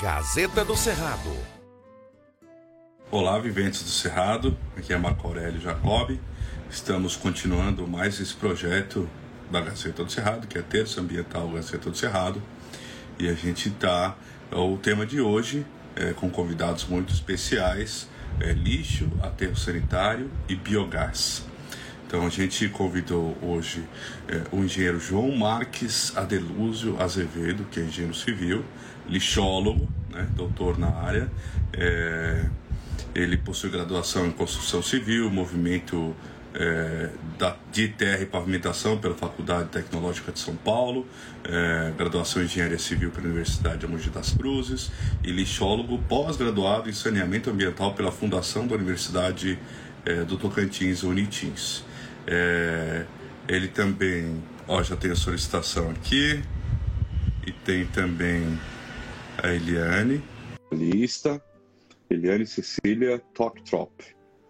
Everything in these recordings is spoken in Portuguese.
Gazeta do Cerrado. Olá, viventes do Cerrado. Aqui é Marco Aurélio Jacob. Estamos continuando mais esse projeto da Gazeta do Cerrado, que é a Terça Ambiental Gazeta do Cerrado. E a gente está. O tema de hoje é com convidados muito especiais: é lixo, aterro sanitário e biogás. Então a gente convidou hoje é, o engenheiro João Marques Adelúzio Azevedo, que é engenheiro civil, lixólogo, né, doutor na área. É, ele possui graduação em construção civil, movimento é, da, de terra e pavimentação pela Faculdade Tecnológica de São Paulo, é, graduação em engenharia civil pela Universidade de Mogi das Cruzes e lixólogo pós-graduado em saneamento ambiental pela Fundação da Universidade é, do Tocantins, Unitins. É, ele também, ó, já tem a solicitação aqui, e tem também a Eliane. Lista, Eliane Cecília Toktrop.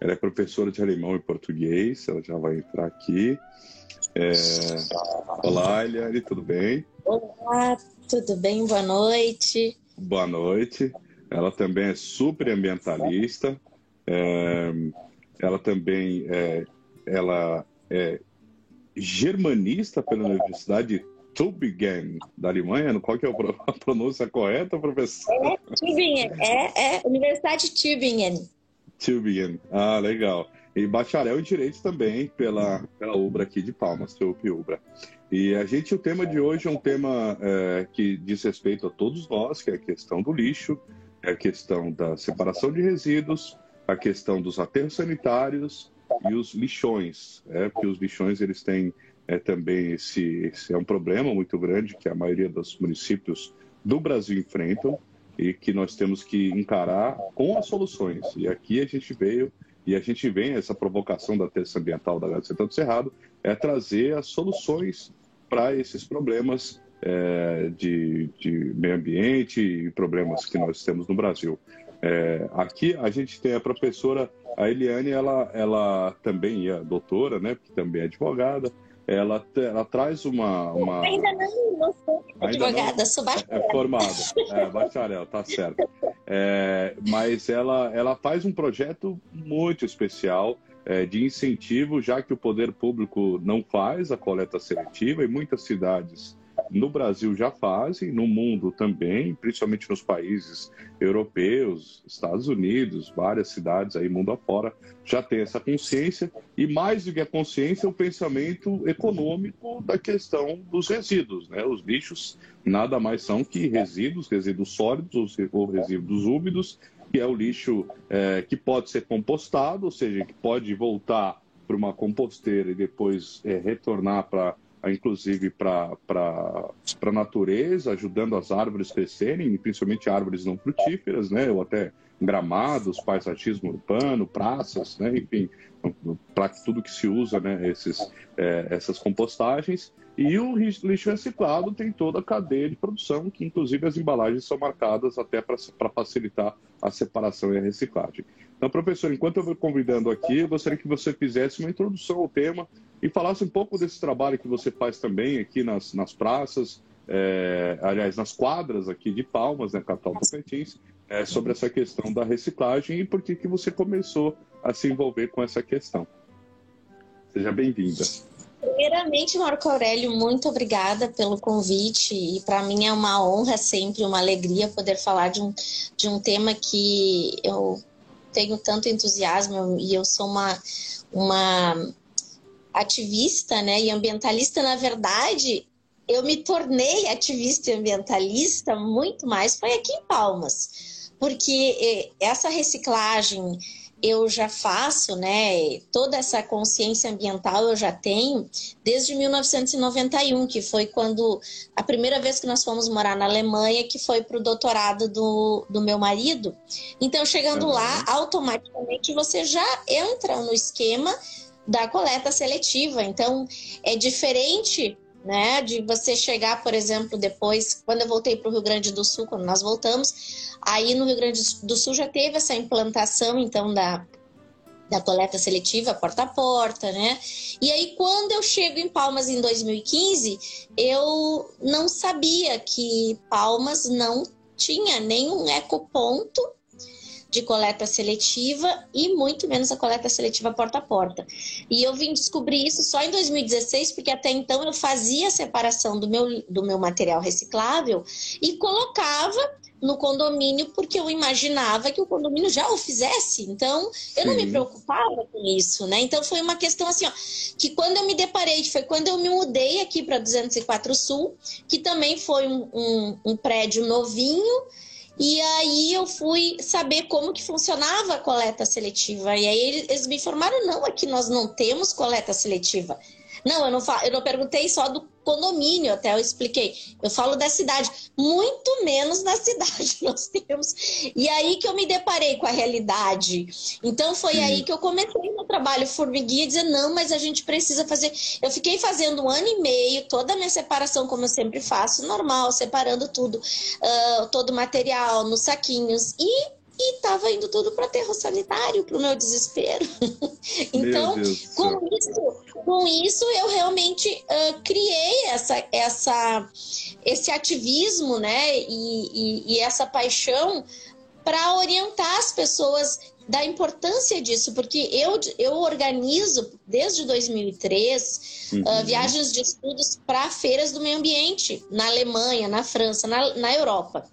Ela é professora de alemão e português, ela já vai entrar aqui. É... Olá, Eliane, tudo bem? Olá, tudo bem? Boa noite. Boa noite. Ela também é super ambientalista. É... Ela também é, ela é germanista pela Universidade Tübingen, da Alemanha. Qual que é a pronúncia correta, professor? É Tübingen, é, é Universidade Tübingen. Tübingen, ah, legal. E bacharel em Direito também pela, pela UBRA aqui de Palmas, TUP UBRA. E a gente, o tema de hoje é um tema é, que diz respeito a todos nós, que é a questão do lixo, é a questão da separação de resíduos, a questão dos aterros sanitários, e os lixões, é, porque os lixões eles têm é, também esse, esse, é um problema muito grande que a maioria dos municípios do Brasil enfrentam e que nós temos que encarar com as soluções. E aqui a gente veio e a gente vem essa provocação da terça ambiental da Gazeta do Cerrado é trazer as soluções para esses problemas é, de, de meio ambiente e problemas que nós temos no Brasil. É, aqui a gente tem a professora, a Eliane, ela, ela também é doutora, né? Porque também é advogada. Ela, ela traz uma, uma... Ainda não, não sou advogada, não, sou bacharel. É formada, é, bacharel, tá certo. É, mas ela, ela faz um projeto muito especial é, de incentivo, já que o poder público não faz a coleta seletiva e muitas cidades no Brasil já fazem, no mundo também, principalmente nos países europeus, Estados Unidos, várias cidades aí mundo afora já tem essa consciência e mais do que a consciência, o pensamento econômico da questão dos resíduos, né? Os lixos nada mais são que resíduos, resíduos sólidos ou resíduos úmidos, que é o lixo é, que pode ser compostado, ou seja, que pode voltar para uma composteira e depois é, retornar para inclusive para a natureza, ajudando as árvores crescerem, principalmente árvores não frutíferas, né? ou até gramados, paisagismo urbano, praças, né? enfim, para tudo que se usa né? Esses, é, essas compostagens. E o lixo reciclado tem toda a cadeia de produção, que inclusive as embalagens são marcadas até para facilitar a separação e a reciclagem. Então, professor, enquanto eu vou convidando aqui, eu gostaria que você fizesse uma introdução ao tema e falasse um pouco desse trabalho que você faz também aqui nas, nas praças, é, aliás, nas quadras aqui de Palmas, né, capital Tocantins, é, sobre essa questão da reciclagem e por que, que você começou a se envolver com essa questão. Seja bem-vinda. Primeiramente, Marco Aurélio, muito obrigada pelo convite e para mim é uma honra sempre, uma alegria poder falar de um, de um tema que eu tenho tanto entusiasmo e eu sou uma, uma ativista né, e ambientalista, na verdade, eu me tornei ativista e ambientalista muito mais foi aqui em Palmas, porque eh, essa reciclagem eu já faço, né? Toda essa consciência ambiental eu já tenho desde 1991, que foi quando a primeira vez que nós fomos morar na Alemanha, que foi para o doutorado do, do meu marido. Então, chegando uhum. lá, automaticamente você já entra no esquema da coleta seletiva. Então, é diferente né? De você chegar, por exemplo, depois, quando eu voltei para o Rio Grande do Sul, quando nós voltamos, aí no Rio Grande do Sul já teve essa implantação, então, da, da coleta seletiva porta a porta, né? E aí, quando eu chego em Palmas em 2015, eu não sabia que Palmas não tinha nenhum ecoponto de coleta seletiva e muito menos a coleta seletiva porta a porta. E eu vim descobrir isso só em 2016, porque até então eu fazia a separação do meu, do meu material reciclável e colocava no condomínio porque eu imaginava que o condomínio já o fizesse. Então, eu não me preocupava com isso, né? Então, foi uma questão assim, ó, que quando eu me deparei, foi quando eu me mudei aqui para 204 Sul, que também foi um, um, um prédio novinho, e aí eu fui saber como que funcionava a coleta seletiva. E aí eles me informaram, não, aqui nós não temos coleta seletiva. Não, eu não, eu não perguntei só do condomínio, até eu expliquei. Eu falo da cidade, muito menos na cidade nós temos. E aí que eu me deparei com a realidade. Então foi Sim. aí que eu comecei no trabalho formiguinha, dizer, não, mas a gente precisa fazer. Eu fiquei fazendo um ano e meio, toda a minha separação, como eu sempre faço, normal, separando tudo, uh, todo o material nos saquinhos. E e estava indo tudo para aterro sanitário, para o meu desespero. então, meu com isso, com isso, eu realmente uh, criei essa, essa, esse ativismo né, e, e, e essa paixão para orientar as pessoas da importância disso, porque eu, eu organizo desde 2003 uhum. uh, viagens de estudos para feiras do meio ambiente na Alemanha, na França, na, na Europa.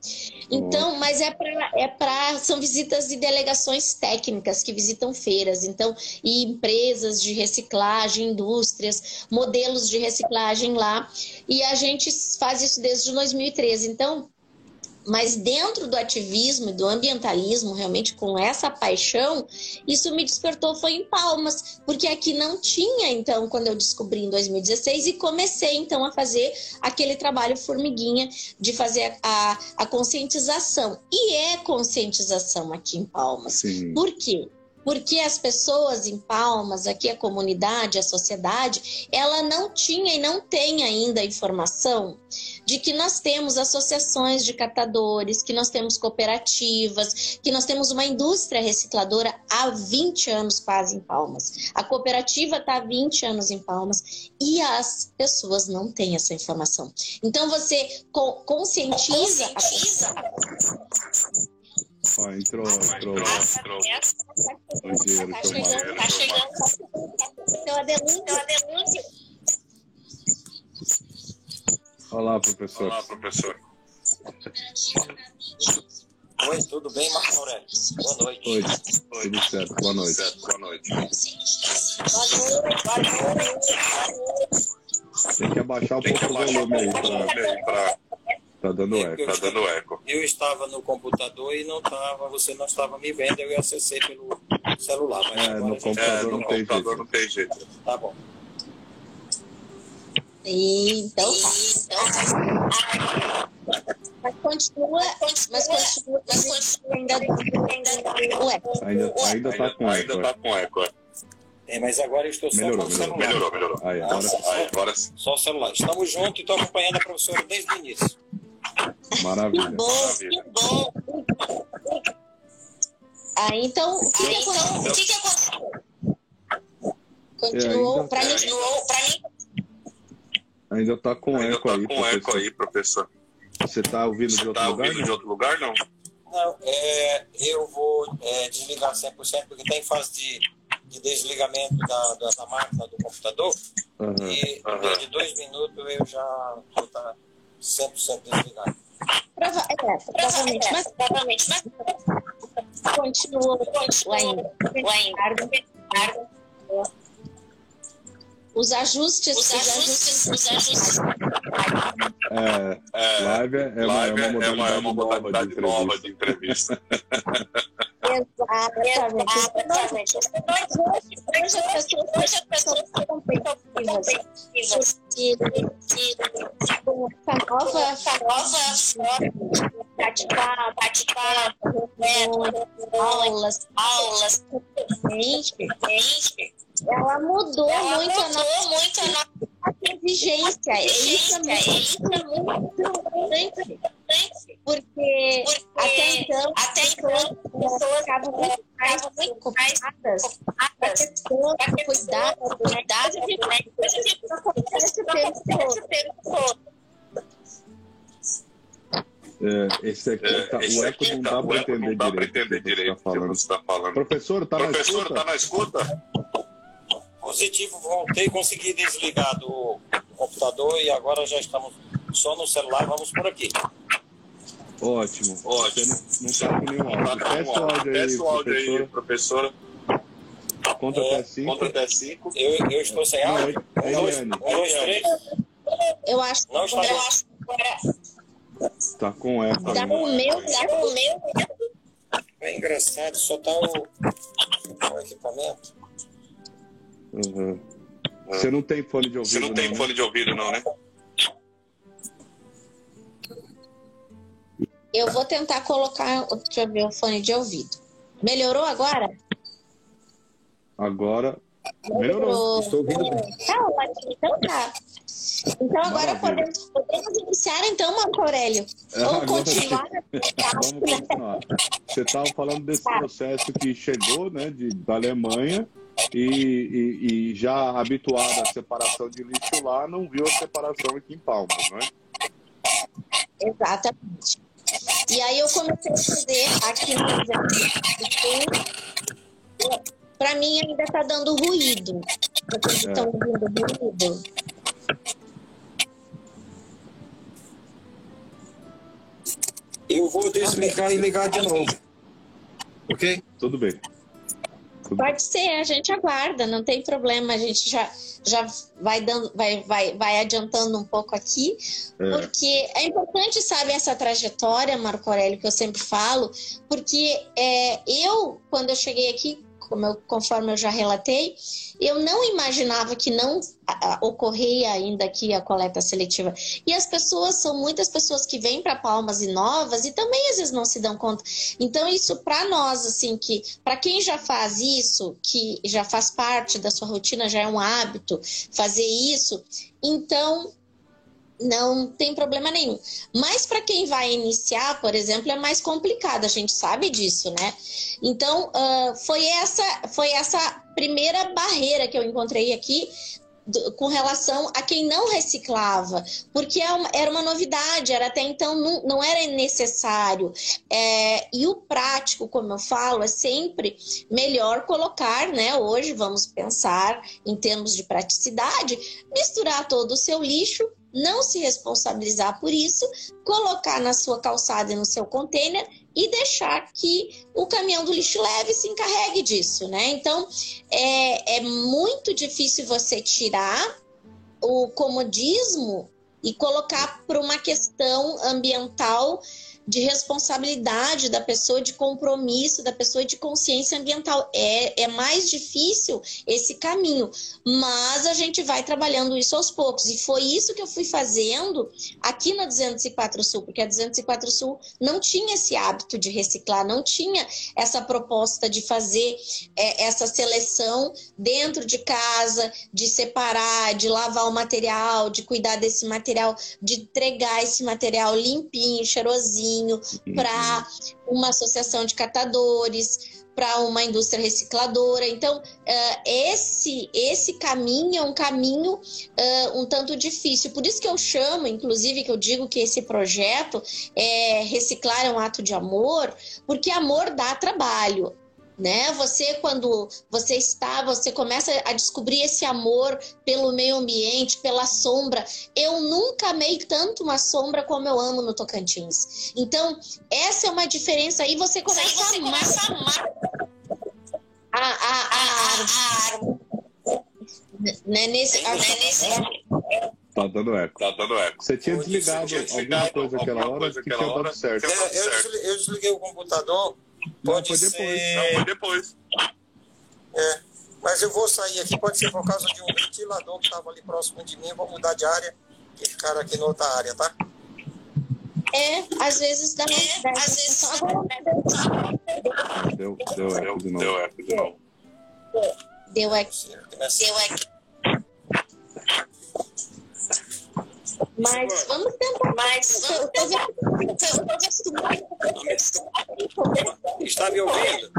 Então, mas é para é para são visitas de delegações técnicas que visitam feiras, então e empresas de reciclagem, indústrias, modelos de reciclagem lá, e a gente faz isso desde 2013. Então, mas dentro do ativismo e do ambientalismo, realmente com essa paixão, isso me despertou foi em Palmas, porque aqui não tinha, então, quando eu descobri em 2016 e comecei então a fazer aquele trabalho formiguinha de fazer a, a conscientização. E é conscientização aqui em Palmas. Sim. Por quê? Porque as pessoas em Palmas, aqui a comunidade, a sociedade, ela não tinha e não tem ainda informação de que nós temos associações de catadores, que nós temos cooperativas, que nós temos uma indústria recicladora há 20 anos quase em Palmas. A cooperativa está há 20 anos em Palmas e as pessoas não têm essa informação. Então você conscientiza. conscientiza. Ó, entrou, entrou. entrou. Tá chegando, tá chegando. Então a denúncia. Olá, professor. Olá, professor. Oi, tudo bem, Marco Aurélio? Boa noite. Oi, Oi. tudo certo. Boa noite. Certo. Boa noite. Tem que abaixar um pouco o volume aí para... Tá dando eco. Tá dando eco. Eu estava no computador e não estava, você não estava me vendo, eu acessei pelo celular. Mas é, no computador, é, no não, computador tem não tem jeito. Tá bom. Então tá. Mas continua, mas continua, mas continua ainda, ainda, ué. ainda, ainda tá com eco. Ainda tá com eco. É, mas agora eu estou só melhorou, com o celular. Melhorou, melhorou. Aí, agora, Nossa, aí, agora sim. Só o celular. Estamos juntos e estou acompanhando a professora desde o início. Maravilha. Que bom, Maravilha. que bom. Ah, então, o que, então, que, que aconteceu? Continuou, é, para mim, continuou, para mim, Ainda está com Ainda eco tá aí, com professor. eco aí, professor. Você está ouvindo Você de outro tá lugar? Ouvindo de outro lugar, não? Não, é, eu vou é, desligar 100% porque tem fase de, de desligamento da, da, máquina do computador. Uhum. E uhum. de dois minutos eu já vou estar 100% desligado. Prova é, provavelmente, mas, provavelmente, mas continua, continua ainda. ainda os ajustes. Os ajustes. Os ajustes. É, é, live é uma, live é uma, modalidade, é uma modalidade nova, nova de entrevista. Exatamente. Exatamente. Hoje as pessoas, hoje as pessoas são competitivas. Com essa nova, essa nova praticar, praticar, aulas, aulas, ela mudou ela muito, mudou a nossa, muito a nossa exigência. exigência. Isso é muito, importante. Porque, porque até então, até então pessoas ficavam muito mais ocupadas a questão da cuidado, cuidado de coisa que acontece. É, esse aqui, é, tá, esse o eco não dá para entender, não dá direito, entender direito o que você está falando. Professor, está na escuta? Tá na escuta? Positivo, voltei, consegui desligar do, do computador e agora já estamos só no celular, vamos por aqui. Ótimo. Ótimo. Você não, está com nenhum áudio. Testa o áudio aí, Testa o áudio aí, professora. Conta é, até 5. Conta até 5. Eu, eu estou sem áudio. É, é, um, dois, três. Eu acho. Não está eu acho. Tá com eco. Tá com o meu, tá com o meu. É engraçado, só tá o, o equipamento. Uhum. Você não tem fone de ouvido? Você não tem não, fone né? de ouvido, não, né? Eu vou tentar colocar, deixa eu ver, o fone de ouvido. Melhorou agora? Agora. Melhorou. Estou ouvindo bem. Tá ótimo, então tá. Então agora podemos, podemos, iniciar então, Marco Aurélio. É, Ou continuar. Vamos continuar. Você estava falando desse tá. processo que chegou né, de, da Alemanha e, e, e, já habituado à separação de lixo lá, não viu a separação aqui em Palmas, não é? Exatamente. E aí eu comecei a fazer aqui no Para mim ainda está dando ruído. Vocês estão é. ouvindo ruído? Eu vou desligar e ligar de novo. Ok? Tudo bem. Pode ser, a gente aguarda, não tem problema, a gente já, já vai, dando, vai, vai, vai adiantando um pouco aqui, é. porque é importante, sabe, essa trajetória, Marco Aurélio, que eu sempre falo, porque é, eu, quando eu cheguei aqui, como eu, conforme eu já relatei, eu não imaginava que não ocorria ainda aqui a coleta seletiva. E as pessoas, são muitas pessoas que vêm para Palmas e Novas e também às vezes não se dão conta. Então, isso para nós, assim, que para quem já faz isso, que já faz parte da sua rotina, já é um hábito fazer isso, então não tem problema nenhum. Mas para quem vai iniciar, por exemplo, é mais complicado, a gente sabe disso, né? Então, uh, foi, essa, foi essa primeira barreira que eu encontrei aqui com relação a quem não reciclava, porque é era uma novidade, era até então não, não era necessário. É, e o prático, como eu falo, é sempre melhor colocar, né? Hoje vamos pensar em termos de praticidade, misturar todo o seu lixo não se responsabilizar por isso, colocar na sua calçada e no seu container e deixar que o caminhão do lixo leve se encarregue disso, né? Então é, é muito difícil você tirar o comodismo e colocar para uma questão ambiental de responsabilidade da pessoa, de compromisso da pessoa, de consciência ambiental. É, é mais difícil esse caminho, mas a gente vai trabalhando isso aos poucos. E foi isso que eu fui fazendo aqui na 204 Sul, porque a 204 Sul não tinha esse hábito de reciclar, não tinha essa proposta de fazer é, essa seleção dentro de casa, de separar, de lavar o material, de cuidar desse material, de entregar esse material limpinho, cheirosinho para uma associação de catadores, para uma indústria recicladora. Então, uh, esse, esse caminho é um caminho uh, um tanto difícil. Por isso que eu chamo, inclusive, que eu digo que esse projeto é reciclar é um ato de amor, porque amor dá trabalho né? Você quando você está, você começa a descobrir esse amor pelo meio ambiente, pela sombra. Eu nunca amei tanto uma sombra como eu amo no Tocantins. Então, essa é uma diferença aí, você começa, você a, amar. começa a amar a, a, a árvore. Né? Nesse, a, nesse... Tá dando eco. Tá dando eco. Você tinha desligado, tinha desligado alguma coisa aquela hora que tinha dado certo. É, eu, eu desliguei o computador Pode não, foi depois. Ser... Não, foi depois. É, mas eu vou sair aqui, pode ser por causa de um ventilador que estava ali próximo de mim, vou mudar de área e ficar aqui na outra área, tá? É, às vezes dá. É, às vezes. Deu, deu eco de novo. Deu eco de novo. Deu eco. Deu eco. Mas vamos tentar mais. Está me ouvindo?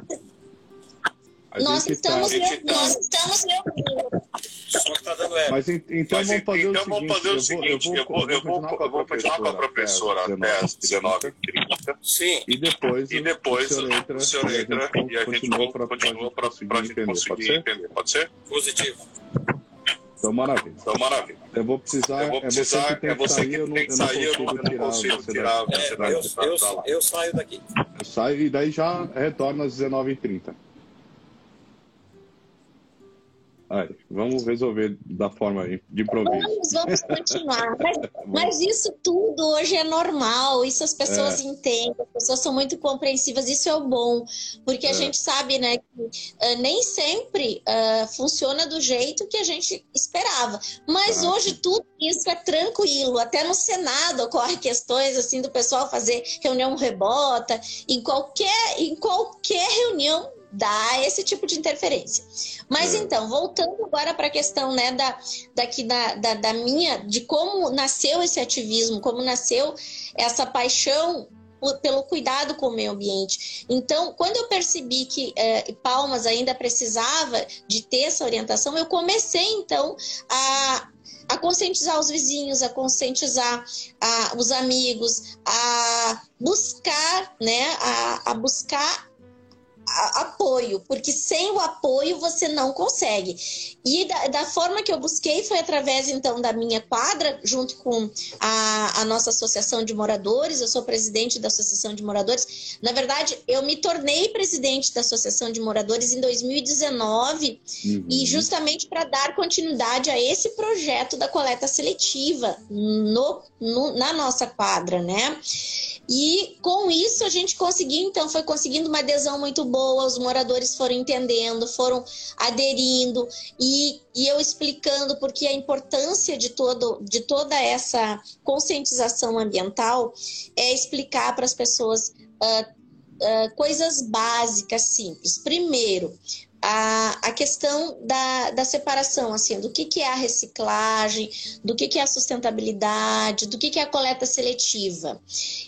Nós estamos, tá... nós estamos me ouvindo. Só que tá dando. Mas então Mas, vamos fazer então o seguinte. Vamos fazer o seguinte eu, vou, eu, vou, eu, vou, eu vou continuar com a professora até as 19h30. Sim. E depois, e depois o senhor entra, o senhor entra e a gente continua para a gente conseguir entender. Pode ser? Positivo. Então, maravilha. Então, maravilha. Eu vou precisar, eu vou precisar é você que tem que, sair, eu não, eu não consigo tirar, eu, é, eu, eu, eu, saio daqui. Eu saio e daí já retorno às 19h30. Aí, vamos resolver da forma de improviso. Vamos, vamos continuar. Mas, mas, isso tudo hoje é normal, isso as pessoas é. entendem, as pessoas são muito compreensivas, isso é o bom, porque a é. gente sabe, né, que uh, nem sempre uh, funciona do jeito que a gente esperava. Mas ah, hoje tudo isso é tranquilo, até no Senado ocorre questões assim do pessoal fazer reunião rebota, em qualquer, em qualquer reunião dá esse tipo de interferência. Mas é. então, voltando agora para a questão né, da, daqui da, da, da, minha, de como nasceu esse ativismo, como nasceu essa paixão pelo cuidado com o meio ambiente. Então, quando eu percebi que é, Palmas ainda precisava de ter essa orientação, eu comecei então a a conscientizar os vizinhos, a conscientizar a, os amigos, a buscar, né, a, a buscar apoio, porque sem o apoio você não consegue. E da, da, forma que eu busquei foi através então da minha quadra, junto com a, a, nossa associação de moradores. Eu sou presidente da associação de moradores. Na verdade, eu me tornei presidente da associação de moradores em 2019 uhum. e justamente para dar continuidade a esse projeto da coleta seletiva no, no, na nossa quadra, né? E com isso a gente conseguiu, então, foi conseguindo uma adesão muito boa, os moradores foram entendendo, foram aderindo, e, e eu explicando porque a importância de, todo, de toda essa conscientização ambiental é explicar para as pessoas uh, uh, coisas básicas, simples. Primeiro, a, a questão da, da separação, assim, do que, que é a reciclagem, do que, que é a sustentabilidade, do que, que é a coleta seletiva.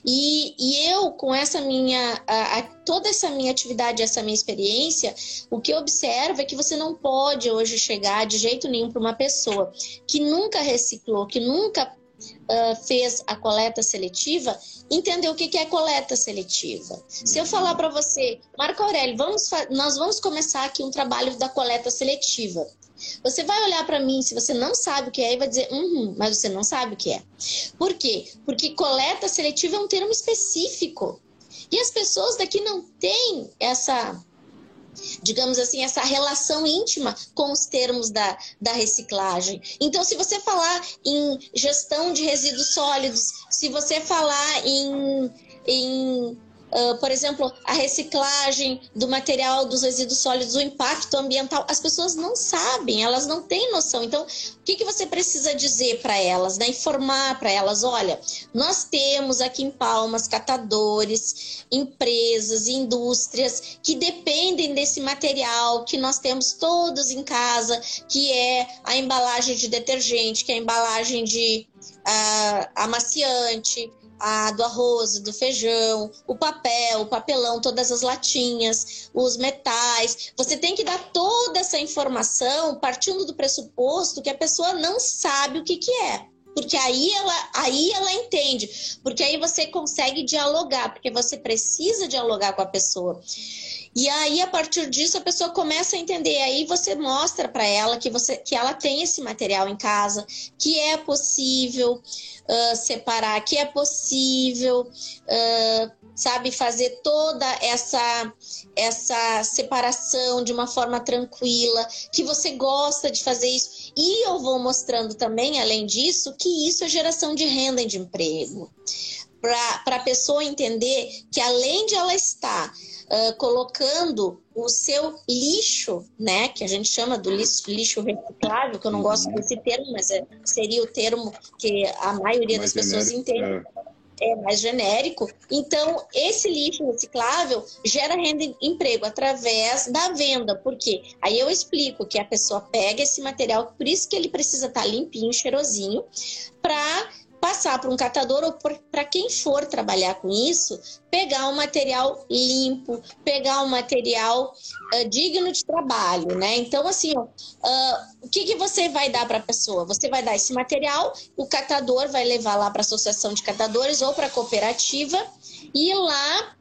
E, e eu, com essa minha, a, a, toda essa minha atividade, essa minha experiência, o que eu observo é que você não pode hoje chegar de jeito nenhum para uma pessoa que nunca reciclou, que nunca uh, fez a coleta seletiva, entender o que é coleta seletiva. Se eu falar para você, Marco Aurélio, vamos nós vamos começar aqui um trabalho da coleta seletiva. Você vai olhar para mim, se você não sabe o que é, e vai dizer, uhum, mas você não sabe o que é. Por quê? Porque coleta seletiva é um termo específico. E as pessoas daqui não têm essa digamos assim, essa relação íntima com os termos da, da reciclagem. Então, se você falar em gestão de resíduos sólidos, se você falar em, em Uh, por exemplo, a reciclagem do material dos resíduos sólidos, o impacto ambiental, as pessoas não sabem, elas não têm noção. Então, o que, que você precisa dizer para elas, né? informar para elas: olha, nós temos aqui em Palmas catadores, empresas, indústrias que dependem desse material que nós temos todos em casa, que é a embalagem de detergente, que é a embalagem de uh, amaciante, a do arroz, do feijão, o papel, o papelão, todas as latinhas, os metais. Você tem que dar toda essa informação partindo do pressuposto que a pessoa não sabe o que, que é. Porque aí ela, aí ela entende, porque aí você consegue dialogar, porque você precisa dialogar com a pessoa. E aí, a partir disso, a pessoa começa a entender. Aí você mostra para ela que, você, que ela tem esse material em casa, que é possível uh, separar, que é possível, uh, sabe, fazer toda essa, essa separação de uma forma tranquila, que você gosta de fazer isso. E eu vou mostrando também, além disso, que isso é geração de renda e de emprego. Para a pessoa entender que além de ela estar uh, colocando o seu lixo, né, que a gente chama do lixo, lixo reciclável, que eu não gosto uhum. desse termo, mas é, seria o termo que a maioria mais das pessoas entende. É. é mais genérico. Então, esse lixo reciclável gera renda e emprego através da venda. Por quê? Aí eu explico que a pessoa pega esse material, por isso que ele precisa estar limpinho, cheirosinho, para passar para um catador ou para quem for trabalhar com isso, pegar um material limpo, pegar um material uh, digno de trabalho, né? Então, assim, uh, o que, que você vai dar para a pessoa? Você vai dar esse material, o catador vai levar lá para a associação de catadores ou para a cooperativa E lá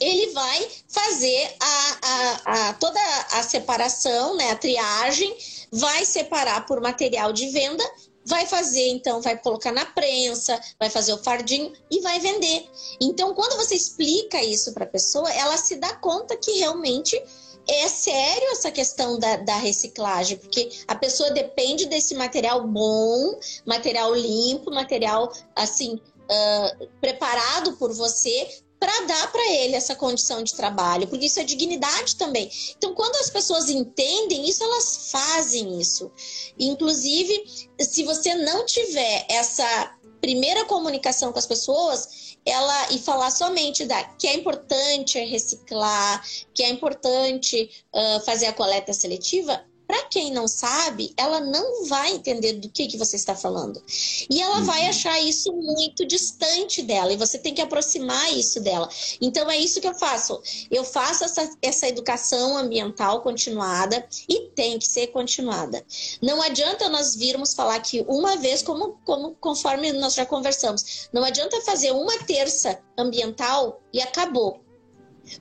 ele vai fazer a, a, a, toda a separação, né, a triagem, vai separar por material de venda, vai fazer, então, vai colocar na prensa, vai fazer o fardinho e vai vender. Então, quando você explica isso para a pessoa, ela se dá conta que realmente é sério essa questão da, da, reciclagem, porque a pessoa depende desse material bom, material limpo, material assim uh, preparado por você para dar para ele essa condição de trabalho, porque isso é dignidade também. Então, quando as pessoas entendem isso, elas fazem isso. Inclusive, se você não tiver essa primeira comunicação com as pessoas, ela e falar somente da que é importante reciclar, que é importante uh, fazer a coleta seletiva, para quem não sabe, ela não vai entender do que, que você está falando. E ela uhum. vai achar isso muito distante dela, e você tem que aproximar isso dela. Então é isso que eu faço. Eu faço essa, essa educação ambiental continuada e tem que ser continuada. Não adianta nós virmos falar que uma vez, como, como conforme nós já conversamos, não adianta fazer uma terça ambiental e acabou.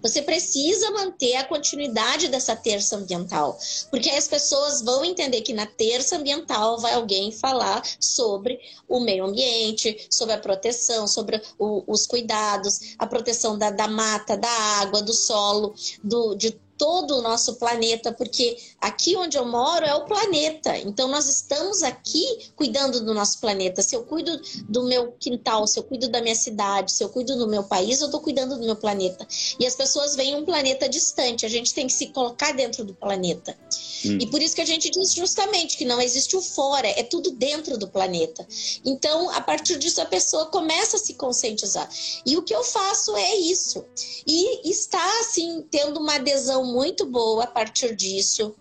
Você precisa manter a continuidade dessa terça ambiental, porque aí as pessoas vão entender que na terça ambiental vai alguém falar sobre o meio ambiente, sobre a proteção, sobre o, os cuidados, a proteção da, da mata, da água, do solo, do, de todo o nosso planeta, porque aqui onde eu moro é o planeta. Então nós estamos aqui cuidando do nosso planeta. Se eu cuido do meu quintal, se eu cuido da minha cidade, se eu cuido do meu país, eu estou cuidando do meu planeta. E as pessoas veem um planeta distante. A gente tem que se colocar dentro do planeta. Hum. E por isso que a gente diz justamente que não existe o fora, é tudo dentro do planeta. Então, a partir disso, a pessoa começa a se conscientizar. E o que eu faço é isso. E está, assim, tendo uma adesão muito boa a partir disso.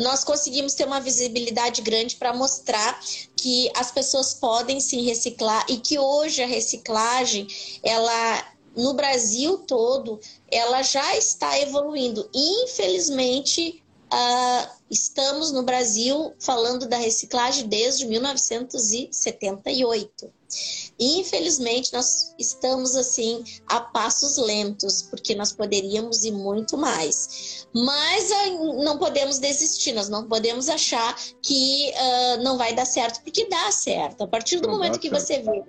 Nós conseguimos ter uma visibilidade grande para mostrar que as pessoas podem se reciclar e que hoje a reciclagem, ela no Brasil todo, ela já está evoluindo. Infelizmente, Uh, estamos no Brasil falando da reciclagem desde 1978. Infelizmente, nós estamos assim a passos lentos, porque nós poderíamos ir muito mais. Mas uh, não podemos desistir, nós não podemos achar que uh, não vai dar certo, porque dá certo. A partir do não momento que certo. você vê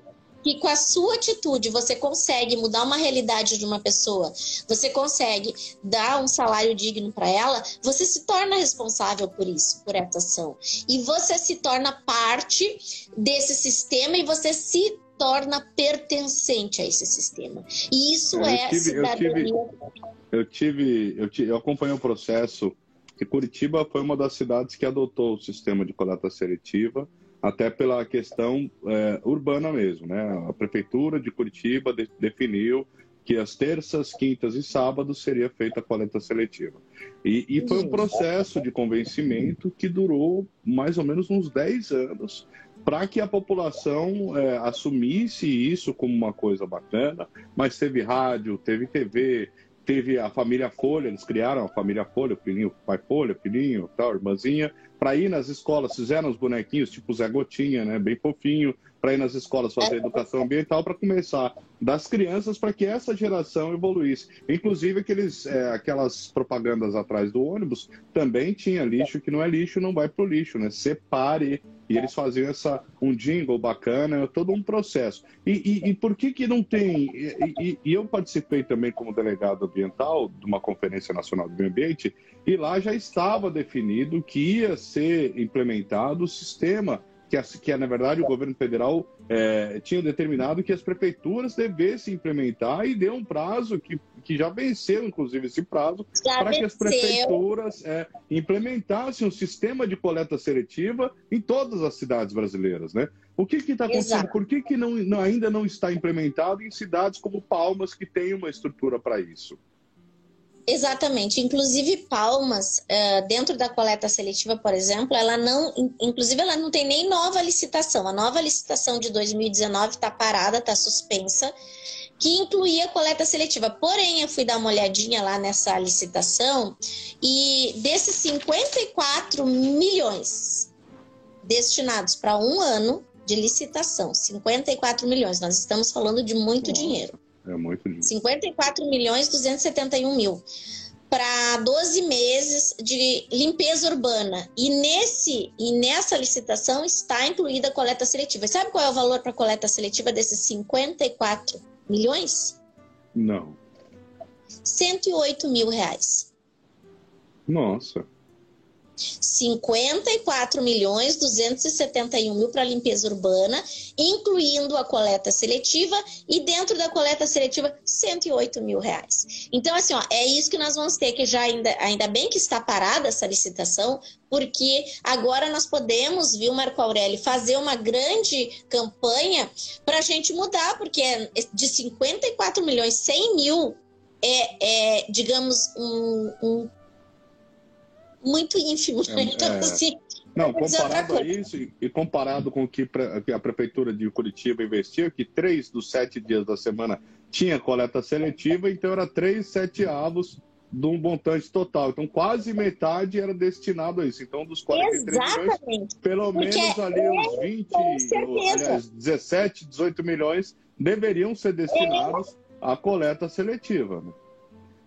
que com a sua atitude você consegue mudar uma realidade de uma pessoa, você consegue dar um salário digno para ela, você se torna responsável por isso, por essa ação. E você se torna parte desse sistema e você se torna pertencente a esse sistema. E isso eu é tive, cidadania. Eu tive, eu tive, eu acompanhei o processo que Curitiba foi uma das cidades que adotou o sistema de coleta seletiva até pela questão é, urbana mesmo, né? A prefeitura de Curitiba de, definiu que as terças, quintas e sábados seria feita a coleta seletiva. E, e, foi um processo de convencimento que durou mais ou menos uns 10 anos para que a população é, assumisse isso como uma coisa bacana, mas teve rádio, teve TV, teve a família Folha, eles criaram a família Folha, o filhinho, pai Folha, o filhinho, tal, irmãzinha, para ir nas escolas, fizeram os bonequinhos tipo Zé Gotinha, né, bem fofinho, para ir nas escolas fazer educação ambiental, para começar das crianças, para que essa geração evoluísse. Inclusive, aqueles, é, aquelas propagandas atrás do ônibus também tinha lixo que não é lixo, não vai para o lixo, né? Separe. E eles faziam essa, um jingle bacana, todo um processo. E, e, e por que, que não tem. E, e, eu participei também como delegado ambiental de uma Conferência Nacional do Meio Ambiente, e lá já estava definido que ia ser implementado o sistema que, que na verdade o governo federal é, tinha determinado que as prefeituras devessem implementar e deu um prazo que, que já venceu, inclusive, esse prazo, para que as prefeituras é, implementassem um sistema de coleta seletiva em todas as cidades brasileiras, né? O que está acontecendo? Exato. Por que, que não, não, ainda não está implementado em cidades como Palmas, que tem uma estrutura para isso? Exatamente. Inclusive Palmas, uh, dentro da coleta seletiva, por exemplo, ela não, inclusive ela não tem nem nova licitação. A nova licitação de 2019 está parada, está suspensa, que incluía coleta seletiva. Porém, eu fui dar uma olhadinha lá nessa licitação e desses 54 milhões destinados para um ano de licitação, 54 milhões. Nós estamos falando de muito dinheiro. É muito dinheiro. 54 milhões 271 mil para 12 meses de limpeza urbana. E, nesse, e nessa licitação está incluída a coleta seletiva. Sabe qual é o valor para a coleta seletiva desses 54 milhões? Não. 108 mil reais. Nossa. 54 milhões 271 mil para limpeza urbana, incluindo a coleta seletiva e dentro da coleta seletiva 108 mil reais. Então assim, ó, é isso que nós vamos ter que já ainda, ainda bem que está parada essa licitação, porque agora nós podemos, viu, Marco Aurélio, fazer uma grande campanha para a gente mudar, porque é de 54 milhões 100 mil é, é digamos um, um muito ínfimo. É, então, é... assim, não, comparado a isso e comparado com o que a Prefeitura de Curitiba investiu, que três dos sete dias da semana tinha coleta seletiva, então era três sete avos de um montante total. Então, quase metade era destinado a isso. Então, dos 43 Exatamente. milhões, pelo Porque menos ali é, uns 20, aliás, 17, 18 milhões deveriam ser destinados é. à coleta seletiva.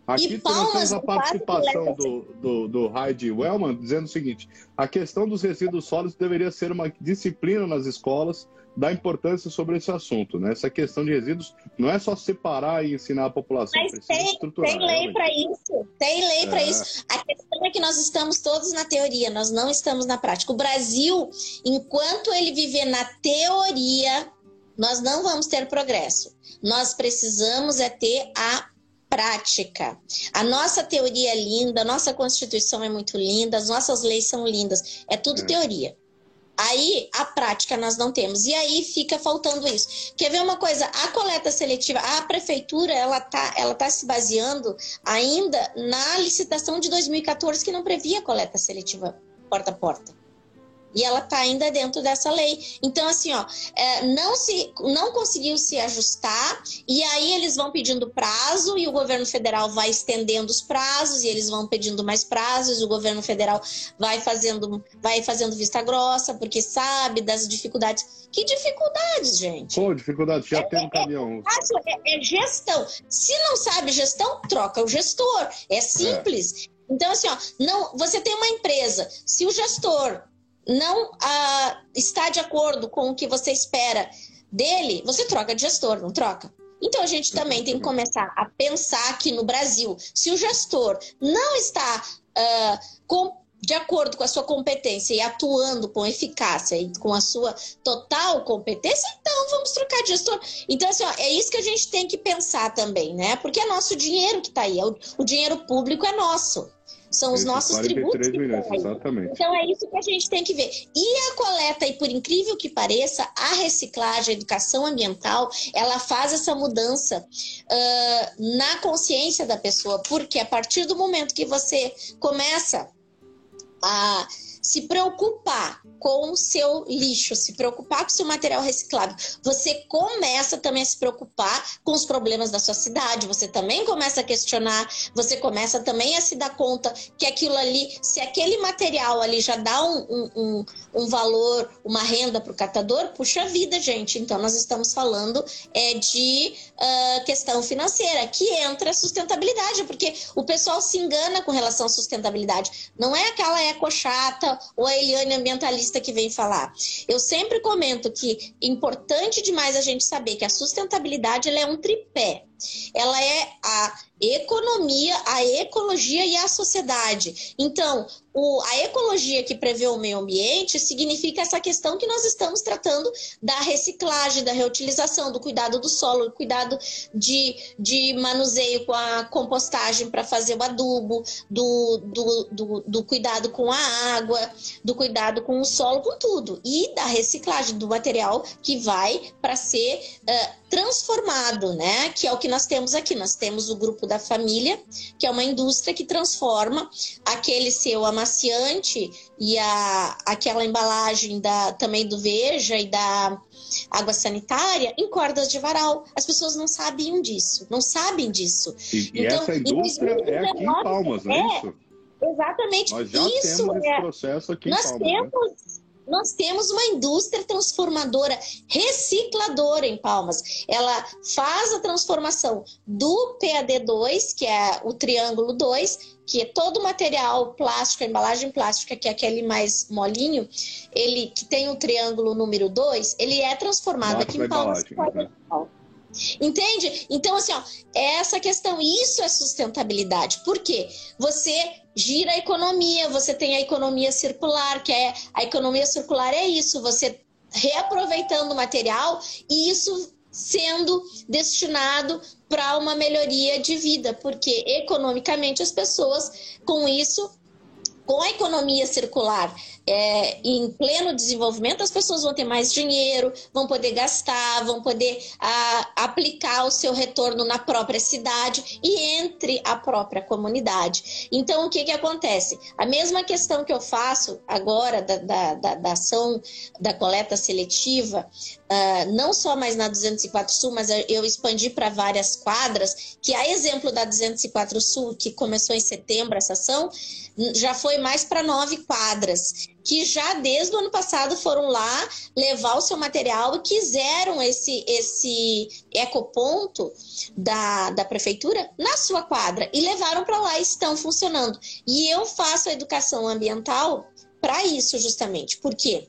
Aqui temos a participação do, do, do Heidi Wellman dizendo o seguinte: a questão dos resíduos sólidos deveria ser uma disciplina nas escolas da importância sobre esse assunto. Né? Essa questão de resíduos não é só separar e ensinar a população. Mas tem, tem lei para isso. Tem lei é. para isso. A questão é que nós estamos todos na teoria, nós não estamos na prática. O Brasil, enquanto ele viver na teoria, nós não vamos ter progresso. Nós precisamos é ter a prática. A nossa teoria é linda, a nossa Constituição é muito linda, as nossas leis são lindas, é tudo é. teoria. Aí a prática nós não temos. E aí fica faltando isso. Quer ver uma coisa? A coleta seletiva, a prefeitura, ela tá, ela tá se baseando ainda na licitação de 2014 que não previa coleta seletiva porta a porta. E ela está ainda dentro dessa lei. Então, assim, ó, é, não, se, não conseguiu se ajustar, e aí eles vão pedindo prazo, e o governo federal vai estendendo os prazos, e eles vão pedindo mais prazos, o governo federal vai fazendo, vai fazendo vista grossa, porque sabe das dificuldades. Que dificuldades, gente? Pô, dificuldade, já é, tem um é, caminhão. É, é, gestão. Se não sabe gestão, troca o gestor. É simples. Então, assim, ó, não, você tem uma empresa, se o gestor não ah, está de acordo com o que você espera dele, você troca de gestor, não troca? Então a gente também tem que começar a pensar aqui no Brasil, se o gestor não está ah, com, de acordo com a sua competência e atuando com eficácia e com a sua total competência, então vamos trocar de gestor. Então, assim, ó, é isso que a gente tem que pensar também, né? Porque é nosso dinheiro que está aí, é o, o dinheiro público é nosso. São os nossos tributos. Milhões, exatamente. Então é isso que a gente tem que ver. E a coleta, e por incrível que pareça, a reciclagem, a educação ambiental, ela faz essa mudança uh, na consciência da pessoa, porque a partir do momento que você começa a se preocupar com o seu lixo, se preocupar com o seu material reciclável, você começa também a se preocupar com os problemas da sua cidade, você também começa a questionar, você começa também a se dar conta que aquilo ali, se aquele material ali já dá um, um, um, valor, uma renda para o catador, puxa vida, gente. Então, nós estamos falando é, de uh, questão financeira, que entra a sustentabilidade, porque o pessoal se engana com relação à sustentabilidade. Não é aquela eco chata ou a Eliane ambientalista que vem falar. Eu sempre comento que é importante demais a gente saber que a sustentabilidade ela é um tripé. Ela é a economia, a ecologia e a sociedade. Então, o, a ecologia que prevê o meio ambiente significa essa questão que nós estamos tratando da reciclagem, da reutilização, do cuidado do solo, do cuidado de, de manuseio com a compostagem para fazer o adubo, do, do, do, do, cuidado com a água, do cuidado com o solo, com tudo. E da reciclagem do material que vai para ser uh, transformado, né? Que é o que nós temos aqui. Nós temos o grupo da família, que é uma indústria que transforma aquele seu amaciante e a, aquela embalagem da, também do Veja e da água sanitária em cordas de varal. As pessoas não sabiam disso, não sabem disso. E, então, essa indústria é aqui em Palmas, não é, é isso? Exatamente. Nós já isso temos esse é processo aqui nós em Palmas. Temos, né? Nós temos uma indústria transformadora, recicladora em Palmas. Ela faz a transformação do PAD2, que é o triângulo 2, que é todo o material plástico, a embalagem plástica, que é aquele mais molinho, ele que tem o triângulo número 2, ele é transformado aqui em Palmas. Embalagem, né? Entende? Então, assim, ó, essa questão, isso é sustentabilidade. Por quê? Você gira a economia, você tem a economia circular, que é a economia circular é isso, você reaproveitando o material e isso sendo destinado para uma melhoria de vida, porque economicamente as pessoas com isso com a economia circular é, em pleno desenvolvimento, as pessoas vão ter mais dinheiro, vão poder gastar, vão poder a, aplicar o seu retorno na própria cidade e entre a própria comunidade. Então, o que, que acontece? A mesma questão que eu faço agora da, da, da, da ação da coleta seletiva, uh, não só mais na 204 Sul, mas eu expandi para várias quadras, que a exemplo da 204 Sul, que começou em setembro essa ação, já foi mais para nove quadras, que já desde o ano passado foram lá levar o seu material e quiseram esse, esse ecoponto da, da prefeitura na sua quadra e levaram para lá e estão funcionando. E eu faço a educação ambiental para isso justamente. Por quê?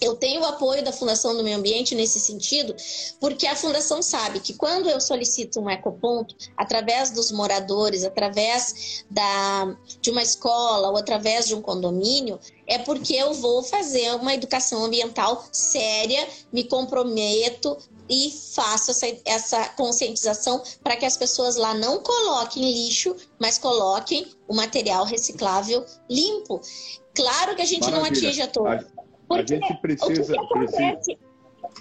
Eu tenho o apoio da Fundação do Meio Ambiente nesse sentido, porque a Fundação sabe que quando eu solicito um ecoponto, através dos moradores, através da, de uma escola ou através de um condomínio, é porque eu vou fazer uma educação ambiental séria, me comprometo e faço essa, essa conscientização para que as pessoas lá não coloquem lixo, mas coloquem o material reciclável limpo. Claro que a gente Maravilha. não atinge a todos. Porque a gente precisa. O que, que precisa,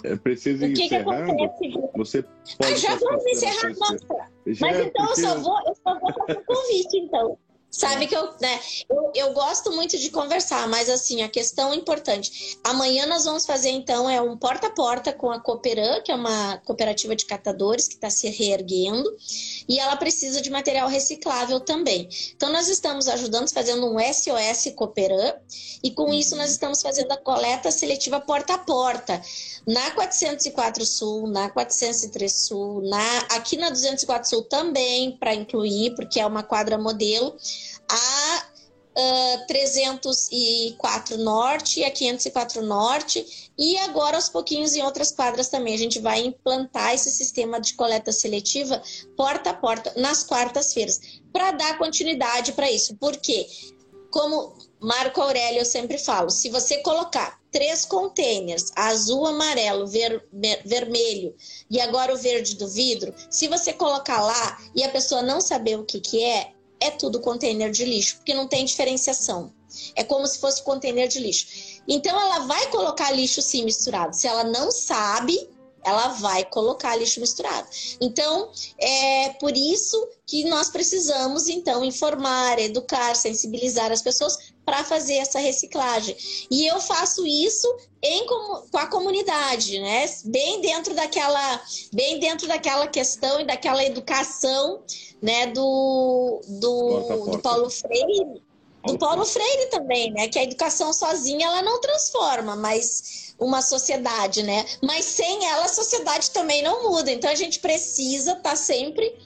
é, precisa encerrando. Você pode ah, já vamos encerrar, nossa. Mas é então eu só vou, eu só vou fazer o convite, então. Sabe que eu, né, eu, eu gosto muito de conversar, mas assim, a questão importante. Amanhã nós vamos fazer, então, é um porta a porta com a Cooperan, que é uma cooperativa de catadores que está se reerguendo, e ela precisa de material reciclável também. Então, nós estamos ajudando, fazendo um SOS Cooperan, e com isso nós estamos fazendo a coleta seletiva porta a porta. Na 404 Sul, na 403 Sul, na, aqui na 204 Sul também, para incluir, porque é uma quadra modelo a uh, 304 Norte e a 504 Norte, e agora aos pouquinhos em outras quadras também. A gente vai implantar esse sistema de coleta seletiva porta a porta nas quartas-feiras, para dar continuidade para isso. Por quê? Como Marco Aurélio eu sempre falo, se você colocar três containers, azul, amarelo, ver, vermelho e agora o verde do vidro, se você colocar lá e a pessoa não saber o que, que é, é tudo container de lixo, porque não tem diferenciação. É como se fosse container de lixo. Então ela vai colocar lixo sim misturado. Se ela não sabe, ela vai colocar lixo misturado. Então, é por isso que nós precisamos então informar, educar, sensibilizar as pessoas para fazer essa reciclagem. E eu faço isso em, com a comunidade, né? Bem dentro daquela, bem dentro daquela questão e daquela educação né, do, do, do Paulo Freire, do Paulo Freire também, né, que a educação sozinha ela não transforma, mas uma sociedade, né? Mas sem ela a sociedade também não muda. Então a gente precisa estar tá sempre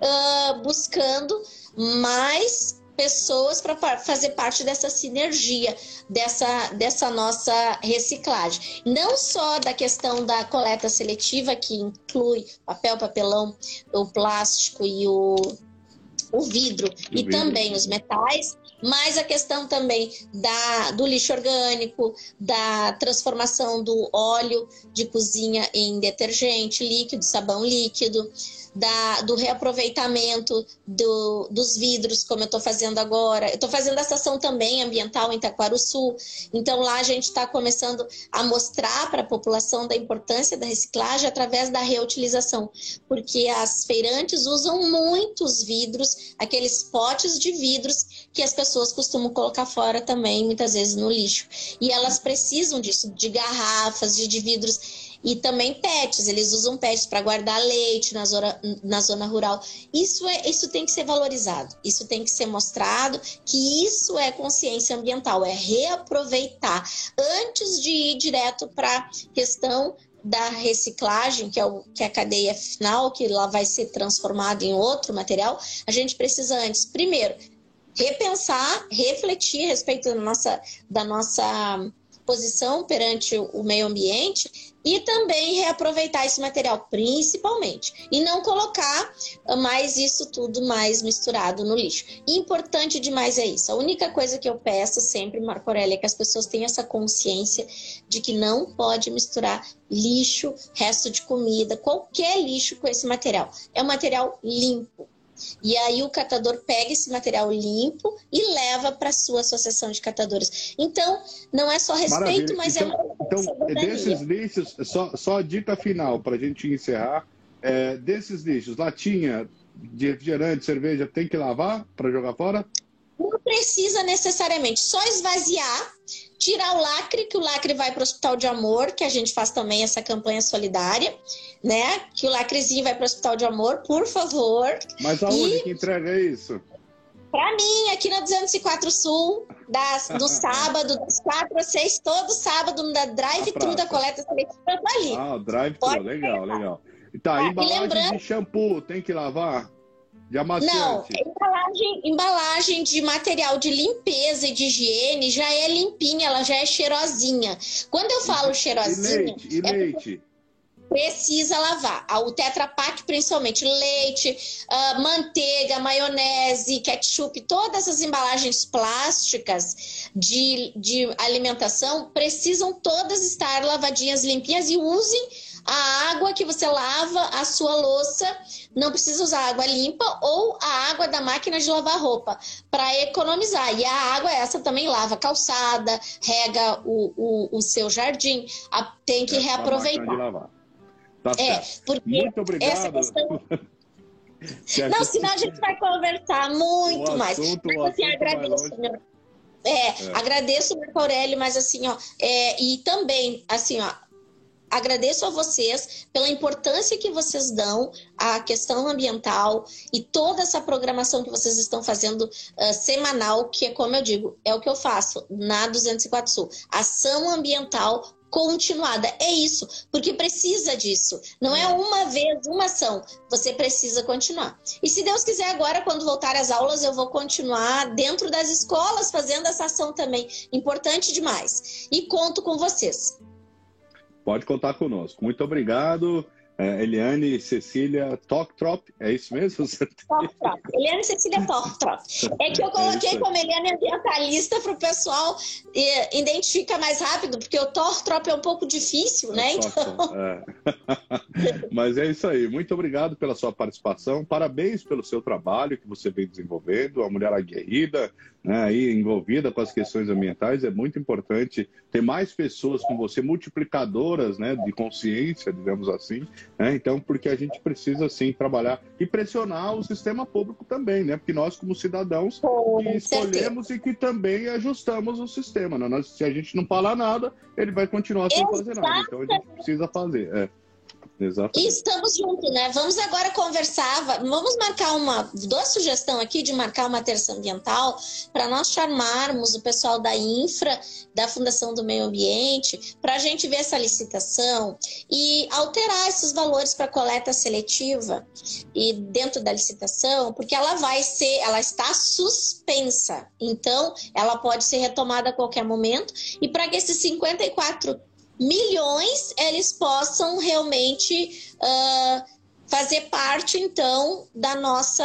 uh, buscando mais pessoas para fazer parte dessa sinergia, dessa, dessa nossa reciclagem. Não só da questão da coleta seletiva, que inclui papel, papelão, o plástico e o, o vidro, e vidro. também os metais, mas a questão também da, do lixo orgânico, da transformação do óleo de cozinha em detergente líquido, sabão líquido, da, do reaproveitamento do, dos vidros, como eu estou fazendo agora. Eu estou fazendo essa ação também ambiental em Sul. Então lá a gente está começando a mostrar para a população da importância da reciclagem através da reutilização, porque as feirantes usam muitos vidros, aqueles potes de vidros que as pessoas costumam colocar fora também, muitas vezes no lixo. E elas precisam disso, de garrafas, de, de vidros E também pets, eles usam pets para guardar leite na zona, na zona rural. Isso, é, isso tem que ser valorizado, isso tem que ser mostrado que isso é consciência ambiental, é reaproveitar antes de ir direto para a questão da reciclagem, que é, o, que é a cadeia final, que lá vai ser transformado em outro material, a gente precisa antes, primeiro, repensar, refletir a respeito da nossa, da nossa posição perante o meio ambiente e também reaproveitar esse material, principalmente, e não colocar mais isso tudo mais misturado no lixo. importante demais é isso. A única coisa que eu peço sempre, Marco Aurélio, é que as pessoas tenham essa consciência de que não pode misturar lixo, resto de comida, qualquer lixo com esse material. É um material limpo. E aí o catador pega esse material limpo e leva para sua associação de catadores. Então, não é só respeito, Maravilha. mas então, é Então, desses lixos, só, só a dica final para a gente encerrar. É, desses lixos, latinha de refrigerante, cerveja, tem que lavar para jogar fora? Não precisa necessariamente, só esvaziar, tirar o lacre, que o lacre vai para o Hospital de Amor, que a gente faz também essa campanha solidária, né? Que o lacrezinho vai para o Hospital de Amor, por favor. Mas aonde e... que entrega isso? Para mim, aqui na 204 Sul, das, do sábado, das 4 às 6, todo sábado, na drive-thru da coleta seletiva, ali. Ah, drive-thru, legal, legal. Tá, ah, embalagem lembrando... de shampoo, tem que lavar? De amaciante. Não, embalagem, embalagem de material de limpeza e de higiene já é limpinha, ela já é cheirosinha. Quando eu falo e, cheirosinha. E leite? E é leite? Precisa lavar. O Tetra Pak, principalmente leite, uh, manteiga, maionese, ketchup, todas as embalagens plásticas de, de alimentação precisam todas estar lavadinhas, limpinhas e usem a água que você lava a sua louça, não precisa usar água limpa ou a água da máquina de lavar roupa para economizar. E a água essa também lava calçada, rega o, o, o seu jardim, a, tem que é reaproveitar. Tá é, porque Muito obrigado. Essa questão... Não, senão a gente vai conversar muito mais. Mas assim, agradeço, é, é, agradeço, Marco Aurélio, mas assim, ó, é, e também, assim, ó, agradeço a vocês pela importância que vocês dão à questão ambiental e toda essa programação que vocês estão fazendo uh, semanal, que é como eu digo, é o que eu faço na 204 Sul. Ação ambiental continuada. É isso, porque precisa disso. Não é uma vez, uma ação. Você precisa continuar. E se Deus quiser, agora, quando voltar às aulas, eu vou continuar dentro das escolas fazendo essa ação também. Importante demais. E conto com vocês. Pode contar conosco. Muito obrigado. É, Eliane Cecília Toktrop, é isso mesmo? Toktrop. Eliane Cecília Toktrop. É que eu é coloquei é como Eliane ambientalista para o pessoal e, identifica mais rápido, porque o Toktrop é um pouco difícil, né? Então... É. Mas é isso aí. Muito obrigado pela sua participação. Parabéns pelo seu trabalho que você vem desenvolvendo. A mulher aguerrida, né, aí envolvida com as questões ambientais, é muito importante ter mais pessoas com você, multiplicadoras né, de consciência, digamos assim. Né? Então, porque a gente precisa, sim, trabalhar e pressionar o sistema público também, né? Porque nós, como cidadãos, escolhemos e que também ajustamos o sistema. Né? Nós, se a gente não falar nada, ele vai continuar sem fazer nada. Então, a gente precisa fazer. É. Exatamente. E estamos juntos, né? Vamos agora conversar, vamos marcar uma, dou a sugestão aqui de marcar uma terça ambiental para nós chamarmos o pessoal da Infra, da Fundação do Meio Ambiente, para a gente ver essa licitação e alterar esses valores para coleta seletiva e dentro da licitação, porque ela vai ser, ela está suspensa, então ela pode ser retomada a qualquer momento e para que esses 54 milhões eles possam realmente uh, fazer parte, então, da nossa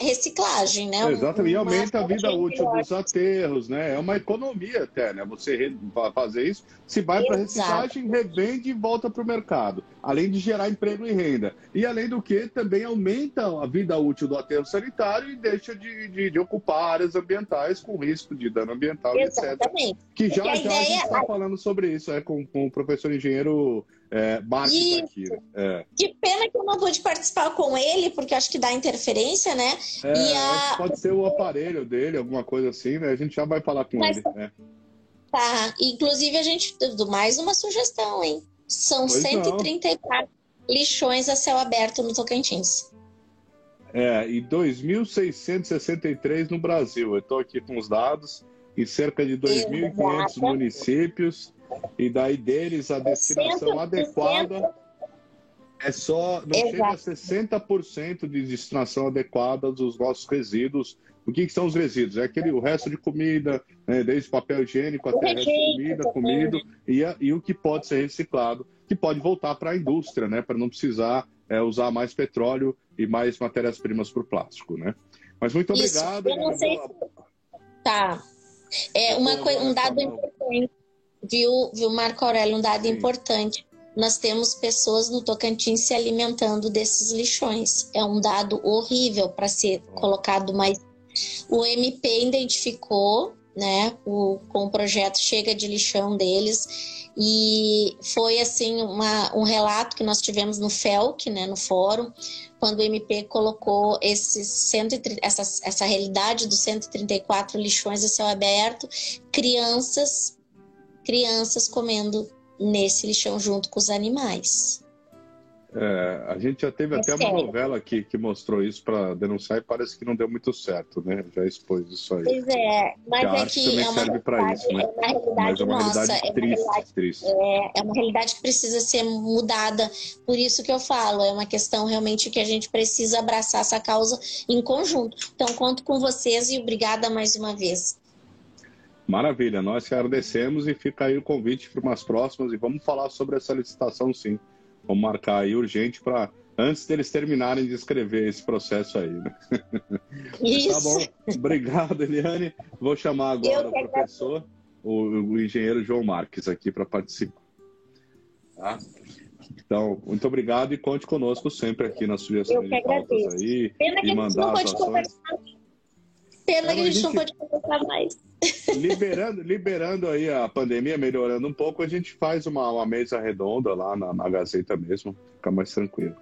reciclagem, né? Exatamente, e aumenta a vida útil dos aterros, né? É uma economia até, né? Você fazer isso, se vai para reciclagem, revende e volta para o mercado, além de gerar emprego e renda. E além do que, também aumenta a vida útil do aterro sanitário e deixa de, de, de ocupar áreas ambientais com risco de dano ambiental, Exatamente. etc. Que já, já a gente está falando sobre isso, é, com, com o professor engenheiro é, Marques aqui. É. Que pena que eu não pude participar com ele, porque acho que dá interferência, né? É, a... Pode ser o aparelho dele, alguma coisa assim, né? A gente já vai falar com Mas... ele. Né? Tá, inclusive a gente. Mais uma sugestão, hein? São pois 134 não. lixões a céu aberto no Tocantins. É, e 2.663 no Brasil. Eu estou aqui com os dados, em cerca de 2.500 municípios, e daí deles a destinação adequada é só, não Exato. chega a 60% de destinação adequada dos nossos resíduos. O que, que, são os resíduos? É aquele, o resto de comida, né, desde papel higiênico até resto de comida, comida, e, a, e o que pode ser reciclado, que pode voltar para a indústria, né, para não precisar é, usar mais petróleo e mais matérias-primas para o plástico, né? Mas muito Isso, obrigado. Eu não sei Tá. É uma coisa, um dado importante, viu, viu, Marco Aurélio, um dado Sim. importante. Nós temos pessoas no Tocantins se alimentando desses lixões. É um dado horrível para ser colocado, mas o MP identificou, né, o, com o projeto Chega de Lixão deles, e foi assim uma, um relato que nós tivemos no FELC, né, no fórum, quando o MP colocou esses 130, essa, essa realidade dos 134 lixões a céu aberto, crianças, crianças comendo nesse lixão junto com os animais. É, a gente já teve é até sério. uma novela aqui que mostrou isso para denunciar e parece que não deu muito certo, né? Já expôs isso aí. Pois é, mas é que é uma serve para isso, né? É uma realidade mas é uma nossa, realidade triste, é uma realidade, triste. É, é, uma realidade que precisa ser mudada. Por isso que eu falo, é uma questão realmente que a gente precisa abraçar essa causa em conjunto. Então conto com vocês e obrigada mais uma vez. Maravilha, nós que agradecemos e fica aí o convite para umas próximas e vamos falar sobre essa licitação sim. Vamos marcar aí urgente para antes deles terminarem de escrever esse processo aí. Né? Isso. Tá bom. Obrigado, Eliane. Vou chamar agora o professor, o, o, engenheiro João Marques, aqui para participar. Tá? Então, muito obrigado e conte conosco sempre aqui nas sugestões de pautas aí. Pena que e mandar as ações. Pena que a gente não pode conversar mais. Liberando, liberando aí a pandemia, melhorando um pouco, a gente faz uma, uma mesa redonda lá na, na Gazeta mesmo, fica mais tranquilo.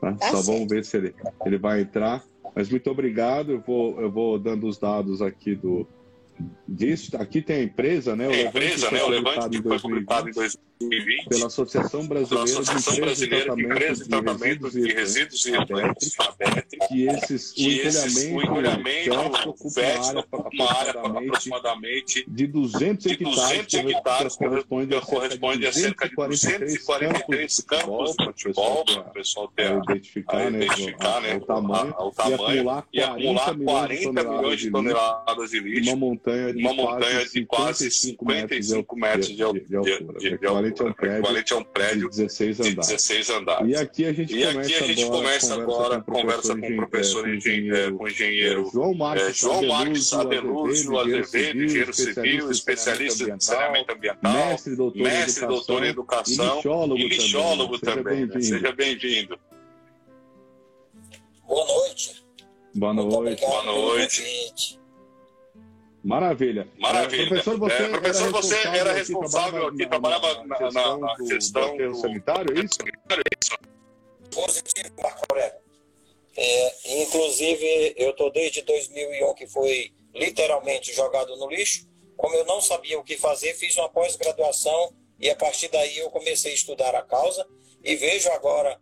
Tá? Tá Só certo. vamos ver se ele, ele vai entrar. Mas muito obrigado, eu vou, eu vou dando os dados aqui do, disso. Aqui tem a empresa, né? O Levante, empresa, né? O Levante que foi publicado em 2020 pela Associação Brasileira, Associação Brasileira de Empresas de Tratamento de Resíduos e Resíduos que esses, que esses, o empilhamento ocupa uma área aproximadamente de 200 hectares, que corresponde, corresponde a cerca de 243 campos de futebol, para o pessoal ter identificar, né, identificar né, o, tamanho, e acumular 40 milhões de toneladas de lixo, montanha de, uma montanha de quase 55 metros de, de, de, altura, de, de altura, equivalente a um prédio, de 16 andares. 16 andares. E aqui a gente e começa, aqui a gente agora, começa agora conversa com o professor engenheiro, com engenheiro João Marcos, João Marcos Adeluzio Azevedo, engenheiro civil, especialista em saneamento ambiental, mestre doutor, mestre, doutor em educação e lixólogo também. Seja bem-vindo. Boa noite. Boa noite. Boa noite. Maravilha. Maravilha. É, professor, você, é, professor, era, você responsável era responsável aqui, trabalhava na, na, na, gestão do, do sanitário, é isso? Positivo, Marco Aurélio. É, inclusive, eu estou desde 2001 que foi literalmente jogado no lixo. Como eu não sabia o que fazer, fiz uma pós-graduação e a partir daí eu comecei a estudar a causa e vejo agora,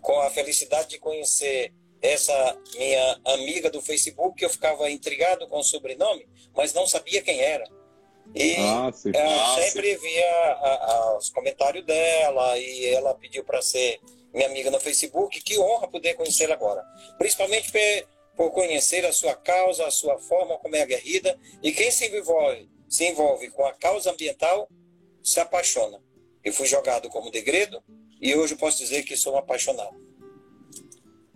com a felicidade de conhecer essa minha amiga do Facebook, que eu ficava intrigado com o sobrenome, mas não sabia quem era. E ah, ah, sempre via a, a, os comentários dela e ela pediu para ser minha amiga no Facebook. Que honra poder conhecê-la agora. Principalmente por, por conhecer a sua causa, a sua forma como é aguerrida. E quem se envolve, se envolve com a causa ambiental se apaixona. Eu fui jogado como degredo e hoje posso dizer que sou um apaixonado.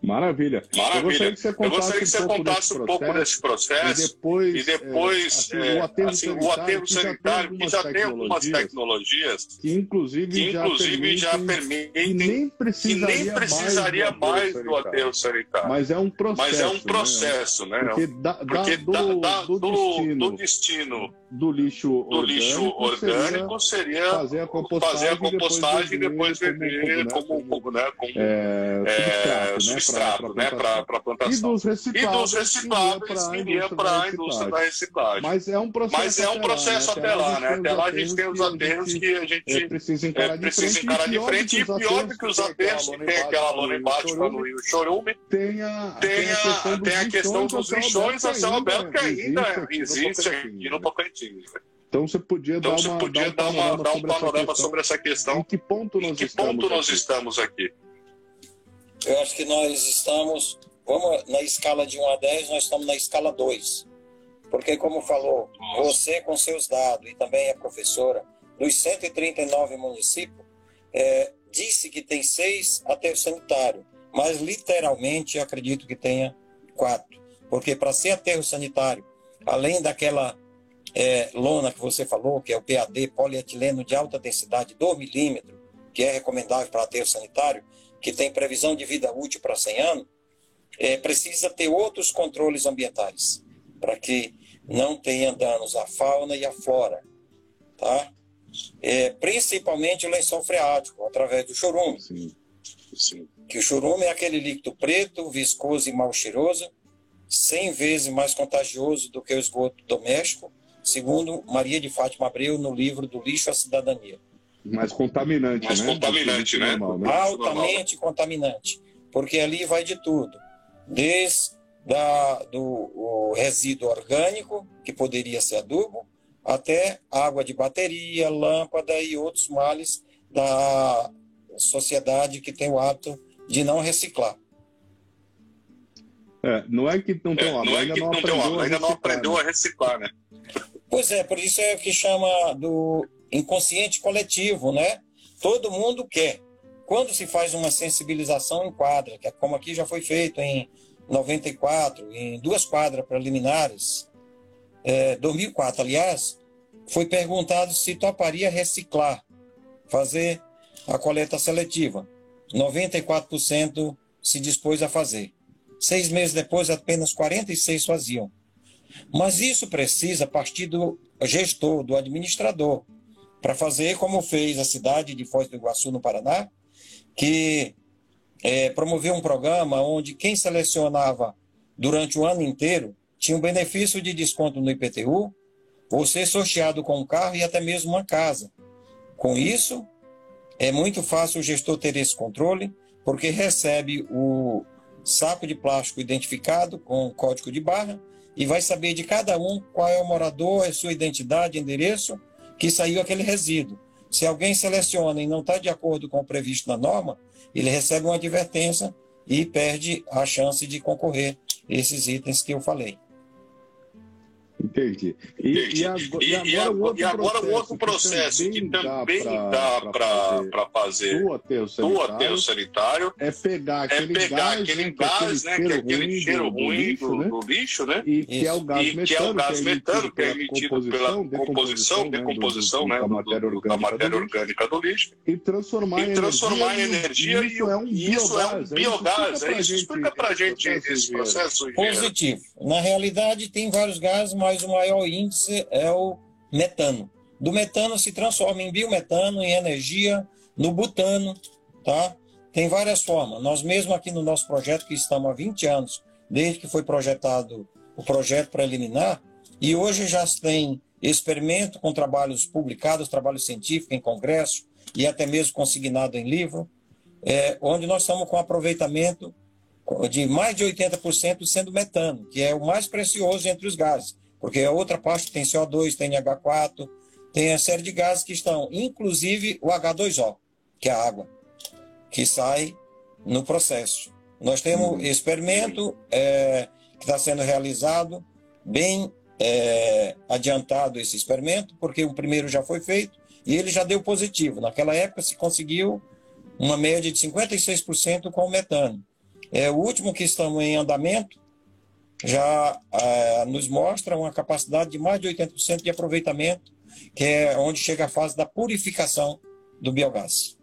Maravilha. Maravilha. Eu gostaria que você contasse, que você um, pouco contasse um pouco desse processo. E depois, e depois é, assim, o aterro assim, sanitário, aterro sanitário que já tem algumas tecnologias, que inclusive, que, inclusive já, permitem, já permitem nem precisaria, nem precisaria mais, do, mais aterro sanitário. Mas é um processo. Mas é um processo, né? né? Porque, da, Porque do, da, do, do, destino, do, destino, do lixo do lixo orgânico seria, fazer a compostagem, fazer a compostagem e depois vender como, como, né, como, é, substrato, né, sequestrado, né, para a plantação. E dos reciclados, e dos reciclados iria para a indústria da reciclagem. Mas é um processo, Mas é um processo até, lá, né? Até lá a gente tem os aterros que a gente precisa encarar de frente. E pior do que os aterros que tem aquela lona embaixo para no rio Chorume, tem a questão dos lixões a céu aberto que ainda existe aqui no Tocantins. Então você podia então, dar, você uma, podia dar, um panorama, dar um sobre, panorama essa sobre, essa questão. Em que ponto nós, que estamos, ponto nós estamos aqui? Eu acho que nós estamos, vamos na escala de 1 a 10, nós estamos na escala 2. Porque, como falou, você com seus dados e também a professora, dos 139 municípios, é, disse que tem seis aterro sanitário, mas literalmente acredito que tenha quatro. Porque para ser aterro sanitário, além daquela é, lona que você falou, que é o PAD, polietileno de alta densidade, 2 milímetros, que é recomendável para aterro sanitário, que tem previsão de vida útil para 100 anos, é, precisa ter outros controles ambientais, para que não tenha danos à fauna e à flora. Tá? É, principalmente o lençol freático, através do chorume. Sim. Sim. Que o chorume é aquele líquido preto, viscoso e mal cheiroso, 100 vezes mais contagioso do que o esgoto doméstico, segundo Maria de Fátima Abreu no livro do Lixo à Cidadania. Mais contaminante, Mais né? contaminante, né? Normal, né? Altamente contaminante, porque ali vai de tudo, desde da, do resíduo orgânico, que poderia ser adubo, até água de bateria, lâmpada e outros males da sociedade que tem o hábito de não reciclar. É, não é que não tem é, não é que não, não aprendeu, ainda não aprendeu né? a reciclar, né? Pois é, por isso é o que chama do inconsciente coletivo, né? Todo mundo quer. Quando se faz uma sensibilização em quadra, que é como aqui já foi feito em 94, em duas quadras preliminares, é, 2004, aliás, foi perguntado se toparia reciclar, fazer a coleta seletiva. 94% se dispôs a fazer. Seis meses depois, apenas 46 faziam. Mas isso precisa partir do gestor, do administrador, para fazer como fez a cidade de Foz do Iguaçu, no Paraná, que é, promoveu um programa onde quem selecionava durante o ano inteiro tinha um benefício de desconto no IPTU, ou ser sorteado com um carro e até mesmo uma casa. Com isso, é muito fácil o gestor ter esse controle, porque recebe o saco de plástico identificado com código de barra e vai saber de cada um qual é o morador, a sua identidade, endereço, que saiu aquele resíduo. Se alguém seleciona e não está de acordo com o previsto na norma, ele recebe uma advertência e perde a chance de concorrer esses itens que eu falei. Entendi. E. E, agora, e, e, agora, e agora o outro processo que também, dá para fazer do aterro sanitário, sanitário, é pegar é aquele é pegar gás, aquele né, gás, né, que é aquele cheiro ruim do, do, lixo, né? do lixo, né? E que é o gás metano, que é, o gás metano, que é emitido pela composição, decomposição né, da matéria orgânica do lixo. E transformar em energia. E isso é um biogás. Isso explica para a gente esse processo. Positivo. Na realidade, tem vários gases, mas o maior índice é o metano. Do metano se transforma em biometano, em energia, no butano, tá? Tem várias formas. Nós mesmo aqui no nosso projeto, que estamos há 20 anos, desde que foi projetado o projeto preliminar, e hoje já tem experimento com trabalhos publicados, trabalho científico em congresso e até mesmo consignado em livro, é, onde nós estamos com aproveitamento de mais de 80% sendo metano, que é o mais precioso entre os gases. Porque a outra parte tem CO2, tem H4, tem a série de gases que estão, inclusive o H2O, que é a água, que sai no processo. Nós temos uhum. experimento é, que está sendo realizado, bem é, adiantado esse experimento, porque o primeiro já foi feito e ele já deu positivo. Naquela época se conseguiu uma média de 56% com o metano. É, o último que estamos em andamento já é, nos mostra uma capacidade de mais de 80% de aproveitamento, que é onde chega a fase da purificação do biogás.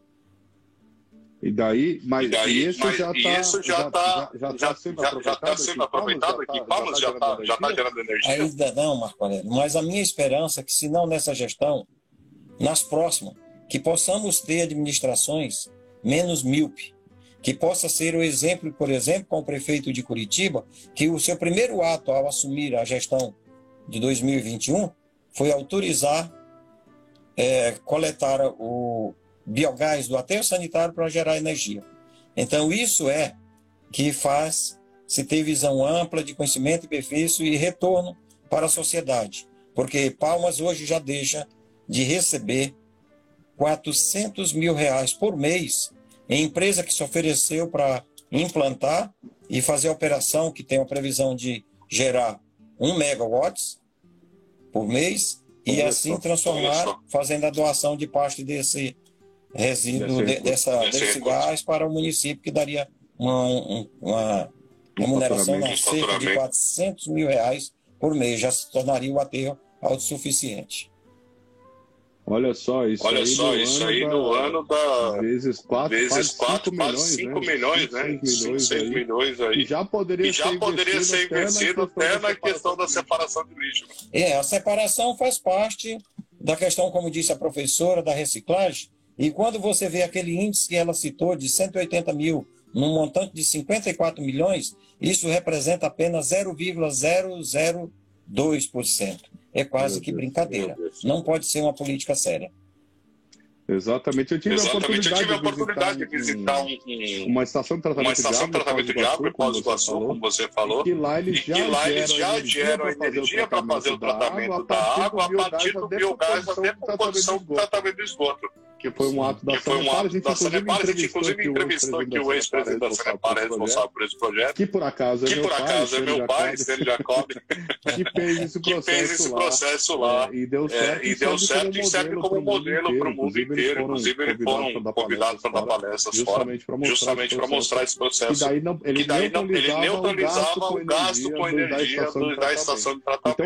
E daí, mas e daí, isso mas, já está já, tá, já, já, tá sendo, já, aproveitado, tá sendo aproveitado aqui? Palmas já está já tá gerando energia? Ainda não, Marco Aurélio, mas a minha esperança é que, se não nessa gestão, nas próximas, que possamos ter administrações menos míope, que possa ser o exemplo, por exemplo, com o prefeito de Curitiba, que o seu primeiro ato ao assumir a gestão de 2021 foi autorizar é, coletar o biogás do aterro sanitário para gerar energia. Então, isso é que faz se ter visão ampla de conhecimento e benefício e retorno para a sociedade. Porque Palmas hoje já deixa de receber 400 mil reais por mês empresa que se ofereceu para implantar e fazer a operação que tem a previsão de gerar 1 megawatts por mês e assim transformar, fazendo a doação de parte desse resíduo, de, dessa, desse gás para o município, que daria uma, uma remuneração de cerca de 400 mil reais por mês, já se tornaria o aterro autossuficiente. Olha só, isso Olha aí, só, no, isso ano aí da, no ano da. Vezes 4, vezes 4 milhões, 5 né? milhões, né? 6 milhões, milhões aí. E já poderia, e já ser, poderia investido ser investido até na questão da separação de lixo. É, a separação faz parte da questão, como disse a professora, da reciclagem. E quando você vê aquele índice que ela citou de 180 mil num montante de 54 milhões, isso representa apenas 0,002%. É quase que brincadeira. Não pode ser uma política séria. Exatamente. Eu tive Exatamente. a oportunidade, eu tive a oportunidade de visitar, um, um, uma estação de tratamento, uma estação de, tratamento de água, Pós do Iguaçu, como você falou. E que lá eles já, lá eles já geram energia para fazer o tratamento da água a partir do biogás até por condição de tratamento do esgoto que foi um ato da Sanepar. A gente, da Sanepar, a gente inclusive entrevistou aqui o ex-presidente da Sanepar, responsável por esse projeto. Que por acaso é que meu por pai, acaso é meu pai, Sérgio Jacob. que fez esse processo, fez esse processo lá. É, e deu certo, é, e, deu certo e serve como modelo para o mundo inteiro. Inclusive, eles foram convidados para dar palestras fora, justamente para mostrar esse processo. Que daí, não, ele, neutralizava o gasto com energia da estação de tratamento.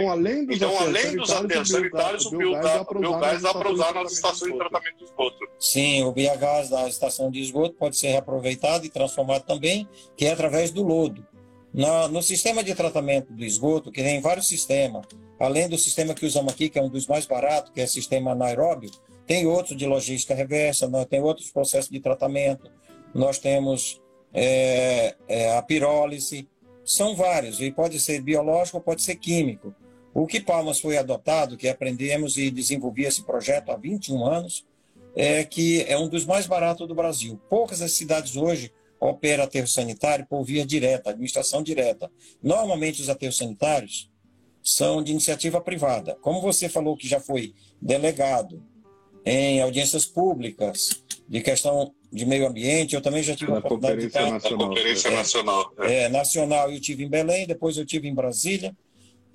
Então, além dos aterros sanitários, o biogás dá para usar nas estações de tratamento de esgoto. Sim, o biogás da estação de esgoto pode ser reaproveitado e transformado também, que é através do lodo. Na, no sistema de tratamento do esgoto, que tem vários sistemas, além do sistema que usamos aqui, que é um dos mais baratos, que é o sistema anaeróbio, tem outros de logística reversa, nós tem outros processos de tratamento, nós temos é, é, a pirólise, são vários, e pode ser biológico pode ser químico. O que Palmas foi adotado, que aprendemos e desenvolvi esse projeto há 21 anos, é que é um dos mais baratos do Brasil. Poucas das cidades hoje operam aterro sanitário por via direta, administração direta. Normalmente os aterros sanitários são de iniciativa privada. Como você falou que já foi delegado em audiências públicas de questão de meio ambiente, eu também já tive a oportunidade de estar nacional, Conferência Nacional. É, é, nacional eu tive em Belém, depois eu tive em Brasília.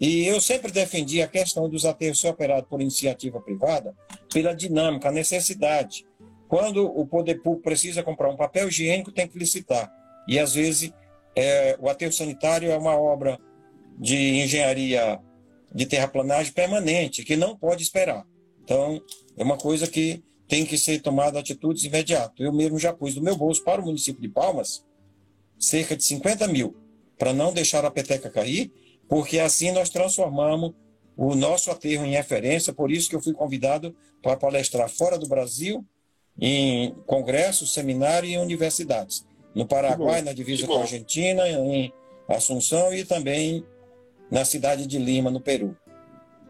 E eu sempre defendi a questão dos aterros ser operados por iniciativa privada pela dinâmica, a necessidade. Quando o poder público precisa comprar um papel higiênico, tem que licitar. E, às vezes, é, o aterro sanitário é uma obra de engenharia de terraplanagem permanente, que não pode esperar. Então, é uma coisa que tem que ser tomada atitudes imediatas. Eu mesmo já pus do meu bolso para o município de Palmas cerca de 50 mil, para não deixar a peteca cair porque assim nós transformamos o nosso aterro em referência, por isso que eu fui convidado para palestrar fora do Brasil, em congressos, seminários e universidades. No Paraguai, na divisa com a Argentina, em Assunção e também na cidade de Lima, no Peru.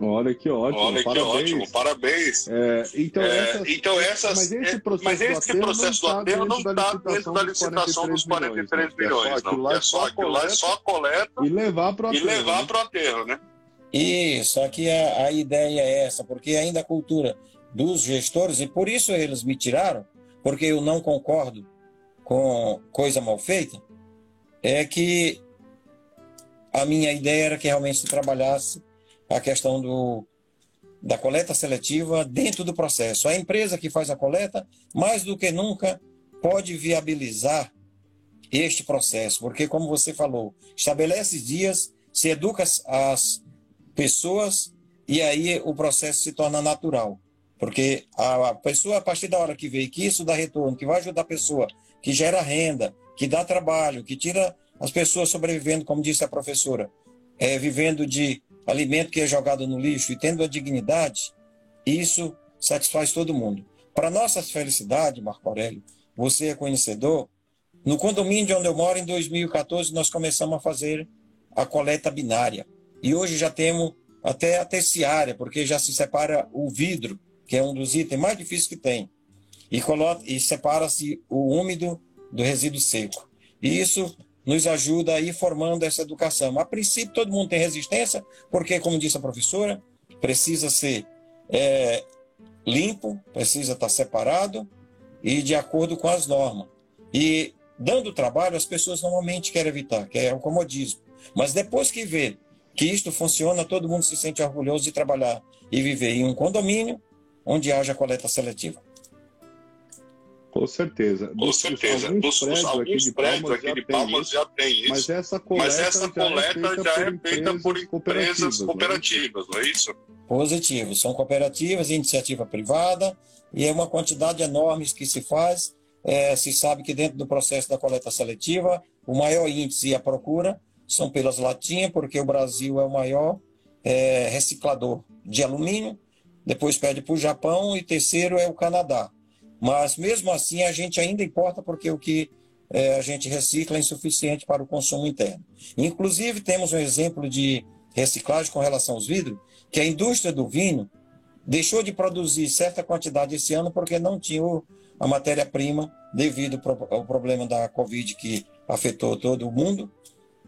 Olha que ótimo, Olha parabéns. que ótimo, parabéns. É, então, é, essas, então essas, mas esse processo, mas esse do, processo do aterro não está dentro da licitação dos 43 milhões, não. É só aquilo lá é só coleta e levar para o aterro. E levar né? para o aterro, né? Isso, aqui a, a ideia é essa, porque ainda a cultura dos gestores, e por isso eles me tiraram, porque eu não concordo com coisa mal feita, é que a minha ideia era que realmente se trabalhasse a questão do, da coleta seletiva dentro do processo. A empresa que faz a coleta, mais do que nunca, pode viabilizar este processo, porque, como você falou, estabelece dias, se educa as pessoas e aí o processo se torna natural. Porque a pessoa, a partir da hora que vê que isso dá retorno, que vai ajudar a pessoa, que gera renda, que dá trabalho, que tira as pessoas sobrevivendo, como disse a professora, é, vivendo de alimento que é jogado no lixo e tendo a dignidade, isso satisfaz todo mundo. Para nossa felicidade, Marco Aurélio, você é conhecedor No condomínio onde eu moro, em 2014, nós começamos a fazer a coleta binária. E hoje já temos até a terciária, porque já se separa o vidro, que é um dos itens mais difíceis que tem, e, e separa-se o úmido do resíduo seco. E isso nos ajuda a ir formando essa educação. A princípio, todo mundo tem resistência, porque, como disse a professora, precisa ser é, limpo, precisa estar separado e de acordo com as normas. E dando trabalho, as pessoas normalmente querem evitar, que é o comodismo. Mas depois que vê que isto funciona, todo mundo se sente orgulhoso de trabalhar e viver em um condomínio onde haja coleta seletiva. Com certeza. Com dos, certeza. Alguns, prédios, aqui de Palmas, aqui de Palmas já, tem isso. Mas essa coleta, mas essa coleta já, é feita, por empresas, cooperativas, cooperativas não é isso? Positivo. São cooperativas, iniciativa privada, e é uma quantidade enorme que se faz. É, se sabe que dentro do processo da coleta seletiva, o maior índice e a procura são pelas latinhas, porque o Brasil é o maior é, reciclador de alumínio, depois pede para o Japão e terceiro é o Canadá. Mas mesmo assim a gente ainda importa porque o que é, a gente recicla é insuficiente para o consumo interno. Inclusive temos um exemplo de reciclagem com relação aos vidros, que a indústria do vinho deixou de produzir certa quantidade esse ano porque não tinha a matéria-prima devido ao problema da Covid que afetou todo o mundo,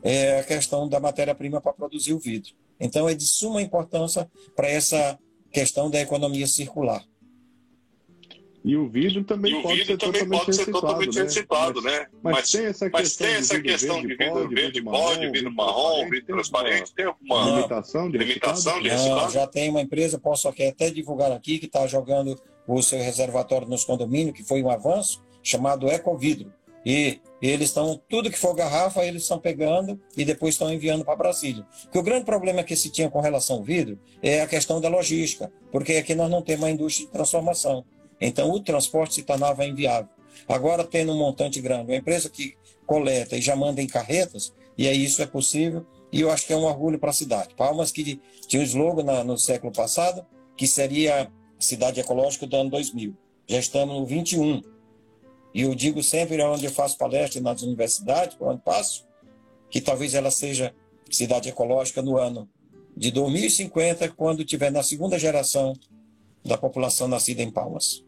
é a questão da matéria-prima para produzir o vidro. Então é de suma importância para essa questão da economia circular. E o vidro também, pode, vidro ser também totalmente pode ser totalmente reciclado, né? né? Mas, mas, tem essa questão, tem essa de, questão de vidro verde, pode, vidro marrom, vidro transparente, tem alguma limitação de limitação de reciclado? já tem uma empresa, posso aqui até divulgar aqui, que está jogando o seu reservatório nos condomínios, que foi um avanço, chamado Ecovidro. E eles estão, tudo que for garrafa, eles estão pegando e depois estão enviando para Brasília. Porque o grande problema que se tinha com relação ao vidro é a questão da logística, porque aqui nós não temos uma indústria de transformação. Então, o transporte se tornava inviável. Agora, tendo um montante grande, uma empresa que coleta e já manda em carretas, e aí isso é possível, e eu acho que é um orgulho para a cidade. Palmas que tinha um slogan na, no século passado, que seria cidade ecológica do ano 2000. Já estamos no 21. E eu digo sempre, onde eu faço palestra nas universidades, por onde passo, que talvez ela seja cidade ecológica no ano de 2050, quando tiver na segunda geração da população nascida em Palmas.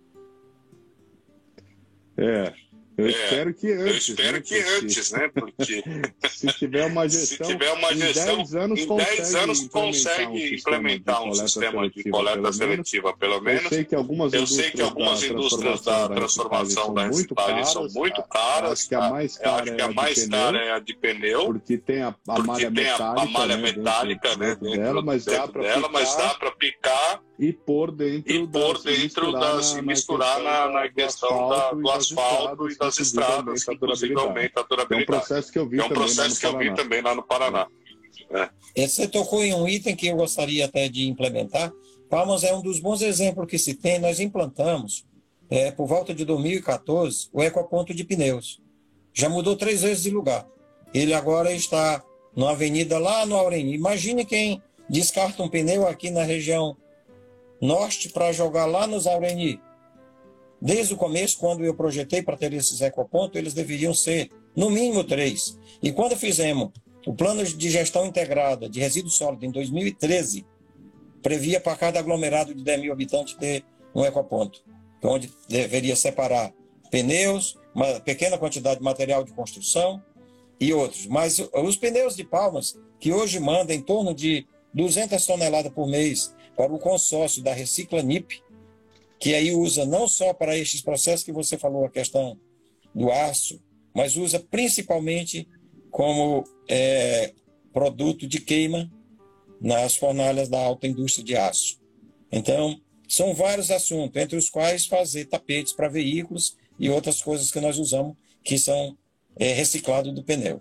É, eu é, espero que antes. Eu espero né? que Porque antes, né? Porque se tiver uma gestão, se tiver uma gestão em 10 anos, em 10 anos consegue implementar um sistema de coleta seletiva, pelo menos. Eu sei que algumas eu sei que algumas indústrias da transformação da reciclagem são muito caras. Acho que a mais cara, acho que a mais cara é a de pneu, porque tem a, a malha metálica, a malha metálica né, dentro, dela, mas dá para picar e pôr dentro, e pôr da, dentro da, se misturar na, questão da, do asfalto e das estradas, que inclusive aumenta a durabilidade. É um processo que eu vi, é um processo que eu vi também lá no Paraná. É. Você tocou em um item que eu gostaria até de implementar. Palmas é um dos bons exemplos que se tem. Nós implantamos, é, por volta de 2014, o ecoponto de pneus. Já mudou três vezes de lugar. Ele agora está numa avenida lá no Aureni. Imagine quem descarta um pneu aqui na região norte para jogar lá nos Aureni. Desde o começo, quando eu projetei para ter esses ecopontos, eles deveriam ser no mínimo três. E quando fizemos o plano de gestão integrada de resíduo sólido em 2013, previa para cada aglomerado de 10 mil habitantes ter um ecoponto, onde deveria separar pneus, uma pequena quantidade de material de construção e outros. Mas os pneus de palmas, que hoje mandam em torno de 200 toneladas por mês para o consórcio da Recicla NIP, que aí usa não só para estes processos que você falou, a questão do aço, mas usa principalmente como é, produto de queima nas fornalhas da alta indústria de aço. Então, são vários assuntos, entre os quais fazer tapetes para veículos e outras coisas que nós usamos que são é, reciclados do pneu.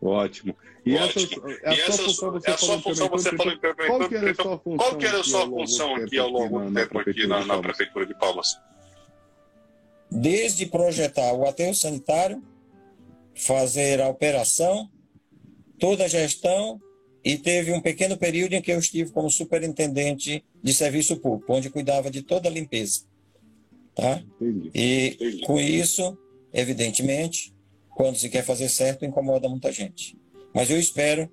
Ótimo. E, essa, é a sua função, você, é a sua função, você falou Qual que era a sua função, qual que era a sua função aqui ao longo do tempo aqui na, na Prefeitura de Palmas? Desde projetar o aterro sanitário, fazer a operação, toda a gestão, e teve um pequeno período em que eu estive como superintendente de serviço público, onde cuidava de toda a limpeza. Tá? Entendi. E Entendi. com isso, evidentemente, quando se quer fazer certo, incomoda muita gente. Mas eu espero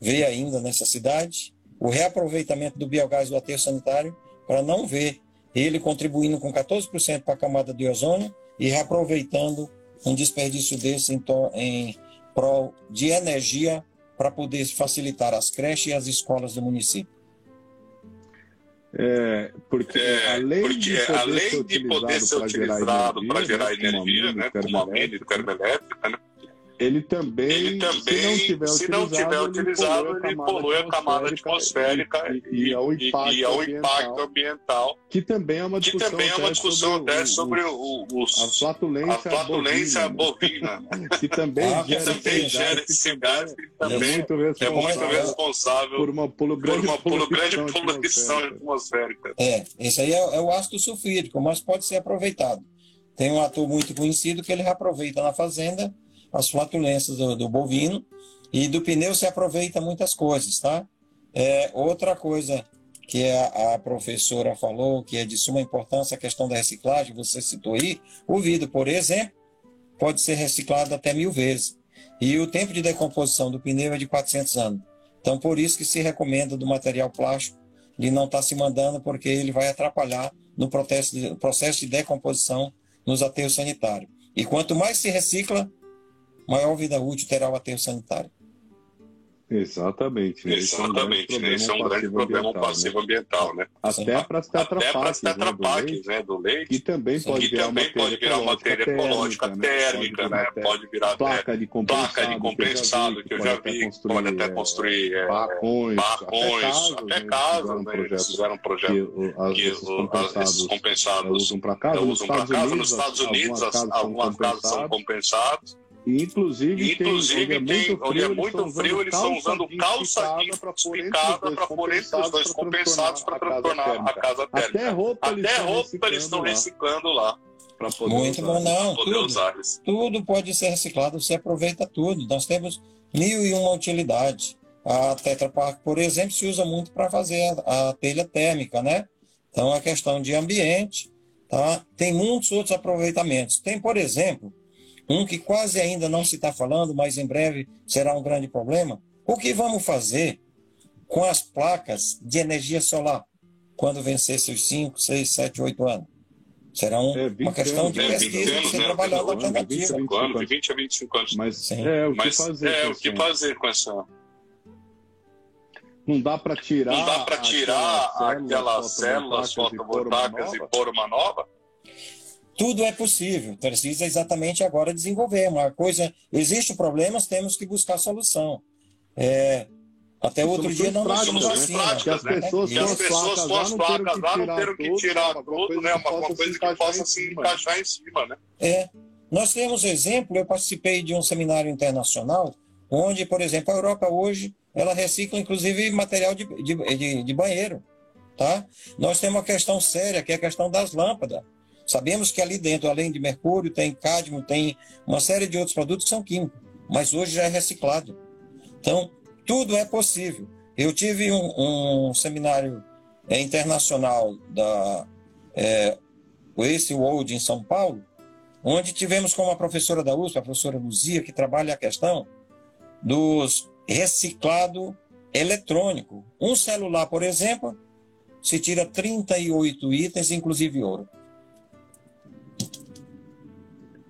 ver ainda nessa cidade o reaproveitamento do biogás do aterro sanitário para não ver ele contribuindo com 14% para a camada de ozônio e reaproveitando um desperdício desse em, em prol de energia para poder facilitar as creches e as escolas do município. É, porque, é, além, porque de poder, além ser de poder ser utilizado para gerar energia, né, como a mini termoelétrica, né, ele também, ele também se não tiver se utilizado, não tiver utilizado ele, polui a camada atmosférica e, e, e, ao impacto, e ao impacto ambiental, que também é uma discussão, que também é uma discussão até sobre, o, o, a flatulência, a flatulência bovina, bovina que também ah, gera, também gera esse gás, que também é muito responsável, é muito responsável por uma, por grande, por uma grande poluição atmosférica. É, esse aí é, é o ácido sulfídrico, mas pode ser aproveitado. Tem um ator muito conhecido que ele reaproveita na fazenda as flatulências do, do bovino e do pneu se aproveita muitas coisas, tá? É, outra coisa que a, a, professora falou, que é de suma importância a questão da reciclagem, você citou aí, o vidro, por exemplo, pode ser reciclado até mil vezes. E o tempo de decomposição do pneu é de 400 anos. Então, por isso que se recomenda do material plástico de não estar tá se mandando, porque ele vai atrapalhar no processo de, processo de decomposição nos aterros sanitários. E quanto mais se recicla, maior vida útil terá o aterro sanitário. Exatamente. Né? Exatamente. Né? Isso é um grande problema passivo ambiental, né? Até para as tetrapaques, né, né, do leite, que também pode, que virar, também pode virar matéria ecológica térmica, né? Pode virar placa de compensado, compensado que eu já vi, pode até construir é, barracões, até casas, né? Eles fizeram um projeto que esses compensados usam para casa. Nos Estados Unidos, algumas casas são compensadas Inclusive, Inclusive tem, tem, onde é muito frio, eles estão usando calça jeans esticada para pôr entre os dois compensados para transformar a casa térmica. Até roupa, Até roupa eles estão reciclando lá. Muito bom, não. Tudo, tudo pode ser reciclado, você aproveita tudo. Nós temos mil e uma utilidades. A Tetra Pak, por exemplo, se usa muito para fazer a, a telha térmica, né? Então, é questão de ambiente, tá? Tem muitos outros aproveitamentos. Tem, por exemplo, um que quase ainda não se está falando, mas em breve será um grande problema. O que vamos fazer com as placas de energia solar quando vencer seus 5, 6, 7, 8 anos? Será um, é, uma questão de pesquisa é, de ser né? trabalhada alternativa. 20 a 25 anos, 20 a 25 anos. Mas Sim. é o que Mas fazer, é, o que fazer com essa não dá para tirar, não dá para tirar aquelas células fotovoltaicas e pôr uma nova? Tudo é possível, precisa exatamente agora desenvolver. Uma coisa, existe problemas, temos que buscar solução. É, até outro dia não nós tínhamos vacina. Que as pessoas, né? as pessoas com as placas lá não teram que tirar tudo, né? Uma, uma coisa que possa se encaixar em cima, né? É. Nós temos exemplo, eu participei de um seminário internacional, onde, por exemplo, a Europa hoje, ela recicla inclusive material de, de, de, de banheiro. Tá? Nós temos uma questão séria, que é a questão das lâmpadas. Sabemos que ali dentro, além de mercúrio, tem cádmio, tem uma série de outros produtos que são químicos, mas hoje já é reciclado. Então, tudo é possível. Eu tive um, um seminário é, internacional da é, Waste World em São Paulo, onde tivemos como a professora da USP, a professora Luzia, que trabalha a questão dos reciclado eletrônico. Um celular, por exemplo, se tira 38 itens, inclusive ouro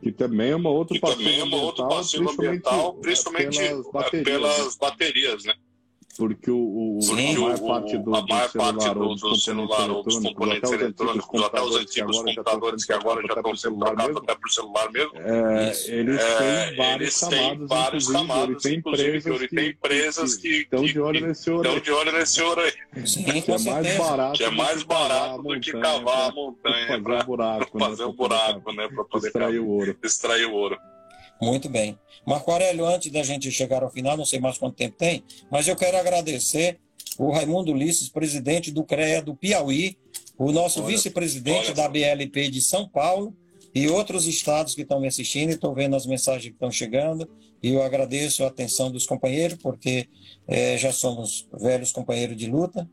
que também é uma outra passiva é uma outra passiva ambiental, principalmente, pelas baterias, pelas baterias né? Porque o, o Sim, a maior parte do, a maior parte do, do celular ou dos componentes eletrônicos, até os antigos computadores que agora já estão sendo trocados até por celular mesmo, é, eles é, têm vários camadas, vários camadas, inclusive, tem empresas que estão de olho nesse ouro aí. de olho nesse ouro aí. que é mais barato, que é mais barato do que cavar a montanha para fazer um buraco, né, para poder extrair o ouro. Muito bem. Marco Aurélio, antes da gente chegar ao final, não sei mais quanto tempo tem, mas eu quero agradecer o Raimundo Ulisses, presidente do CREA do Piauí, o nosso vice-presidente da BLP de São Paulo e outros estados que estão me assistindo e estão vendo as mensagens que estão chegando. E eu agradeço a atenção dos companheiros, porque é, já somos velhos companheiros de luta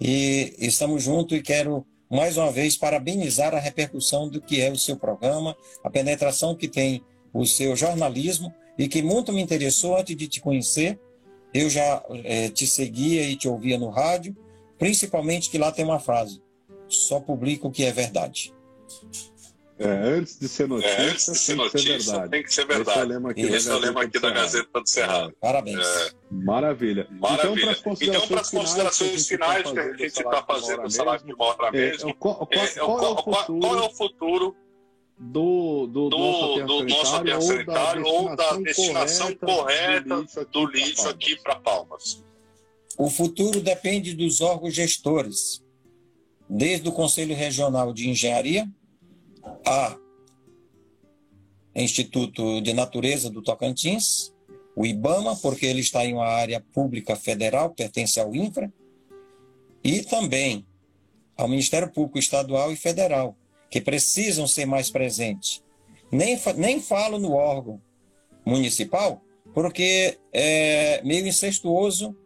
e estamos juntos e quero mais uma vez, parabenizar a repercussão do que é o seu programa, a penetração que tem o seu jornalismo e que muito me interessou antes de te conhecer. Eu já é, te seguia e te ouvia no rádio, principalmente que lá tem uma frase: só publico o que é verdade. É, antes de ser notícia, é, antes de ser notícia, verdade. tem que ser verdade. Esse é o lema aqui, Esse da, é o lema aqui da Gazeta do Cerrado. Parabéns. É. Maravilha. Maravilha. Então, para as considerações, finais que a gente está fazendo salário de uma hora mesmo, qual, qual, é o futuro do, do, do, nosso aterro sanitário ou da destinação correta do lixo aqui para Palmas? O futuro depende dos órgãos gestores, desde o Conselho Regional de Engenharia, a Instituto de Natureza do Tocantins, o IBAMA, porque ele está em uma área pública federal, pertence ao INFRA, e também ao Ministério Público Estadual e Federal, que precisam ser mais presentes. Nem, nem falo no órgão municipal, porque é meio incestuoso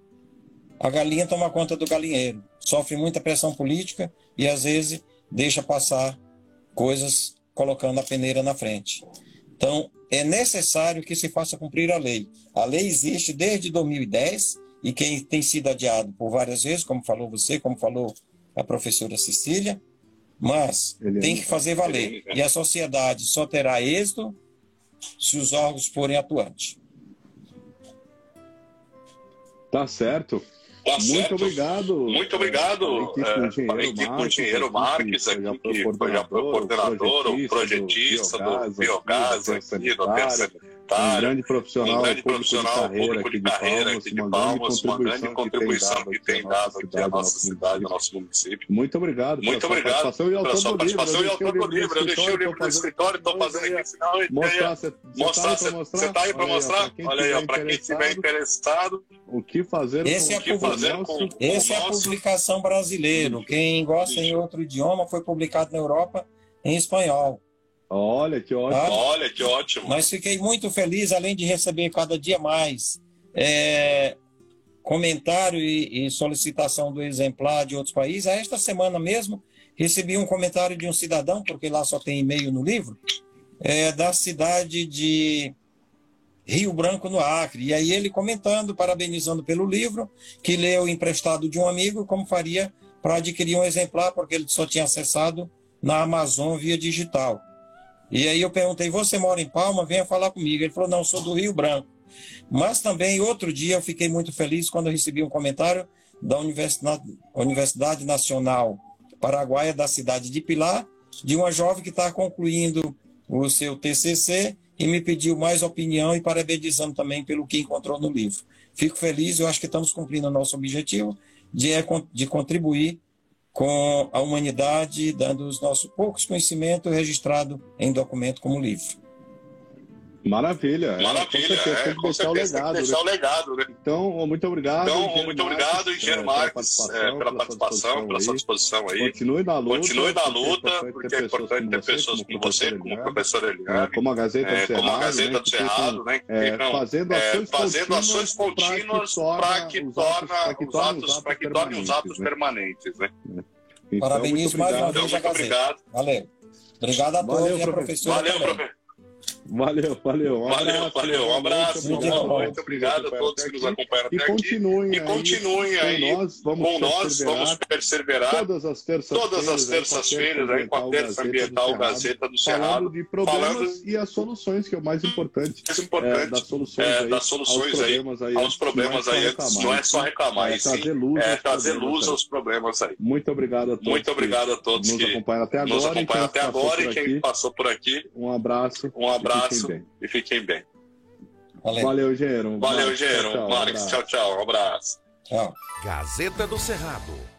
a galinha tomar conta do galinheiro. Sofre muita pressão política e às vezes deixa passar coisas colocando a peneira na frente. Então, é necessário que se faça cumprir a lei. A lei existe desde 2010 e quem tem sido adiado por várias vezes, como falou você, como falou a professora Cecília, mas tem que fazer valer. E a sociedade só terá êxito se os órgãos forem atuantes. Tá certo. Tá muito certo. obrigado. Muito obrigado. Falei aqui com o Engenheiro Marques, aqui, que foi já coordenador, o projetista do biogás, aqui, do um grande profissional, um grande profissional público de carreira aqui de Palmas, uma grande contribuição que tem dado aqui à nossa cidade, ao nosso município. Muito obrigado Muito obrigado pela sua participação e autor do livro. Eu deixei o livro no escritório, estou fazendo aqui final. Mostrar, você está aí para mostrar? Olha aí, para quem estiver interessado. O que fazer Esse é com Esse é a publicação brasileira. Quem gosta em outro idioma foi publicado na Europa em espanhol. Olha que ótimo. Ah, Olha que ótimo. Mas fiquei muito feliz, além de receber cada dia mais é, comentário e, e, solicitação do exemplar de outros países. Esta semana mesmo recebi um comentário de um cidadão, porque lá só tem e-mail no livro, é, da cidade de Rio Branco, no Acre. E aí ele comentando, parabenizando pelo livro, que leu emprestado de um amigo, como faria para adquirir um exemplar, porque ele só tinha acessado na Amazon via digital. E aí eu perguntei, você mora em Palma? Venha falar comigo. Ele falou, não, sou do Rio Branco. Mas também, outro dia, eu fiquei muito feliz quando eu recebi um comentário da Universidade, Nacional Paraguaia da cidade de Pilar, de uma jovem que está concluindo o seu TCC e me pediu mais opinião e parabenizando também pelo que encontrou no livro. Fico feliz, eu acho que estamos cumprindo o nosso objetivo de, é de contribuir com a humanidade, dando os nossos poucos conhecimentos registrado em documento como livro. Maravilha. Maravilha. É, com certeza, é, tem que deixar, o, legado, deixar né? o legado. Né? Então, muito obrigado. Então, muito obrigado, Engenheiro Marques, é, pela participação, pela sua disposição aí. Continue na luta. Continue na luta, porque é importante ter pessoas como você, como o professor Eliane. Como a Gazeta do Cerrado. Como a Gazeta do Cerrado, né? Fazendo ações contínuas para que torne os atos, para que torne os atos permanentes, né? Então, Parabéns mais uma vez a Gazeta. Valeu. Obrigado a todos e a professora Valeu, professor. Valeu, valeu. Um valeu, abraço, valeu. Um abraço. Muito, muito, muito obrigado a todos que nos acompanharam até e continuem aqui. E continuem aí, com nós. Vamos, com nós, vamos perseverar. Todas as terças-feiras, terças aí, com a Terça Ambiental Gazeta do Cerrado. Falando de problemas e as soluções, que é o mais importante. Mais importante. É, das soluções, é, aí, das soluções aí, aos problemas aí. Aos problemas não, é aí não é só reclamar, é trazer luz, é trazer luz aos problemas aí. Muito obrigado a todos. Muito obrigado a todos que nos acompanham até agora. Nos acompanham até agora e quem passou por aqui. Um abraço. Um abraço e fiquem bem. Valeu, Valeu Gero. Valeu, Gero. Marques, tchau, tchau. Um abraço. Tchau. Gazeta do Cerrado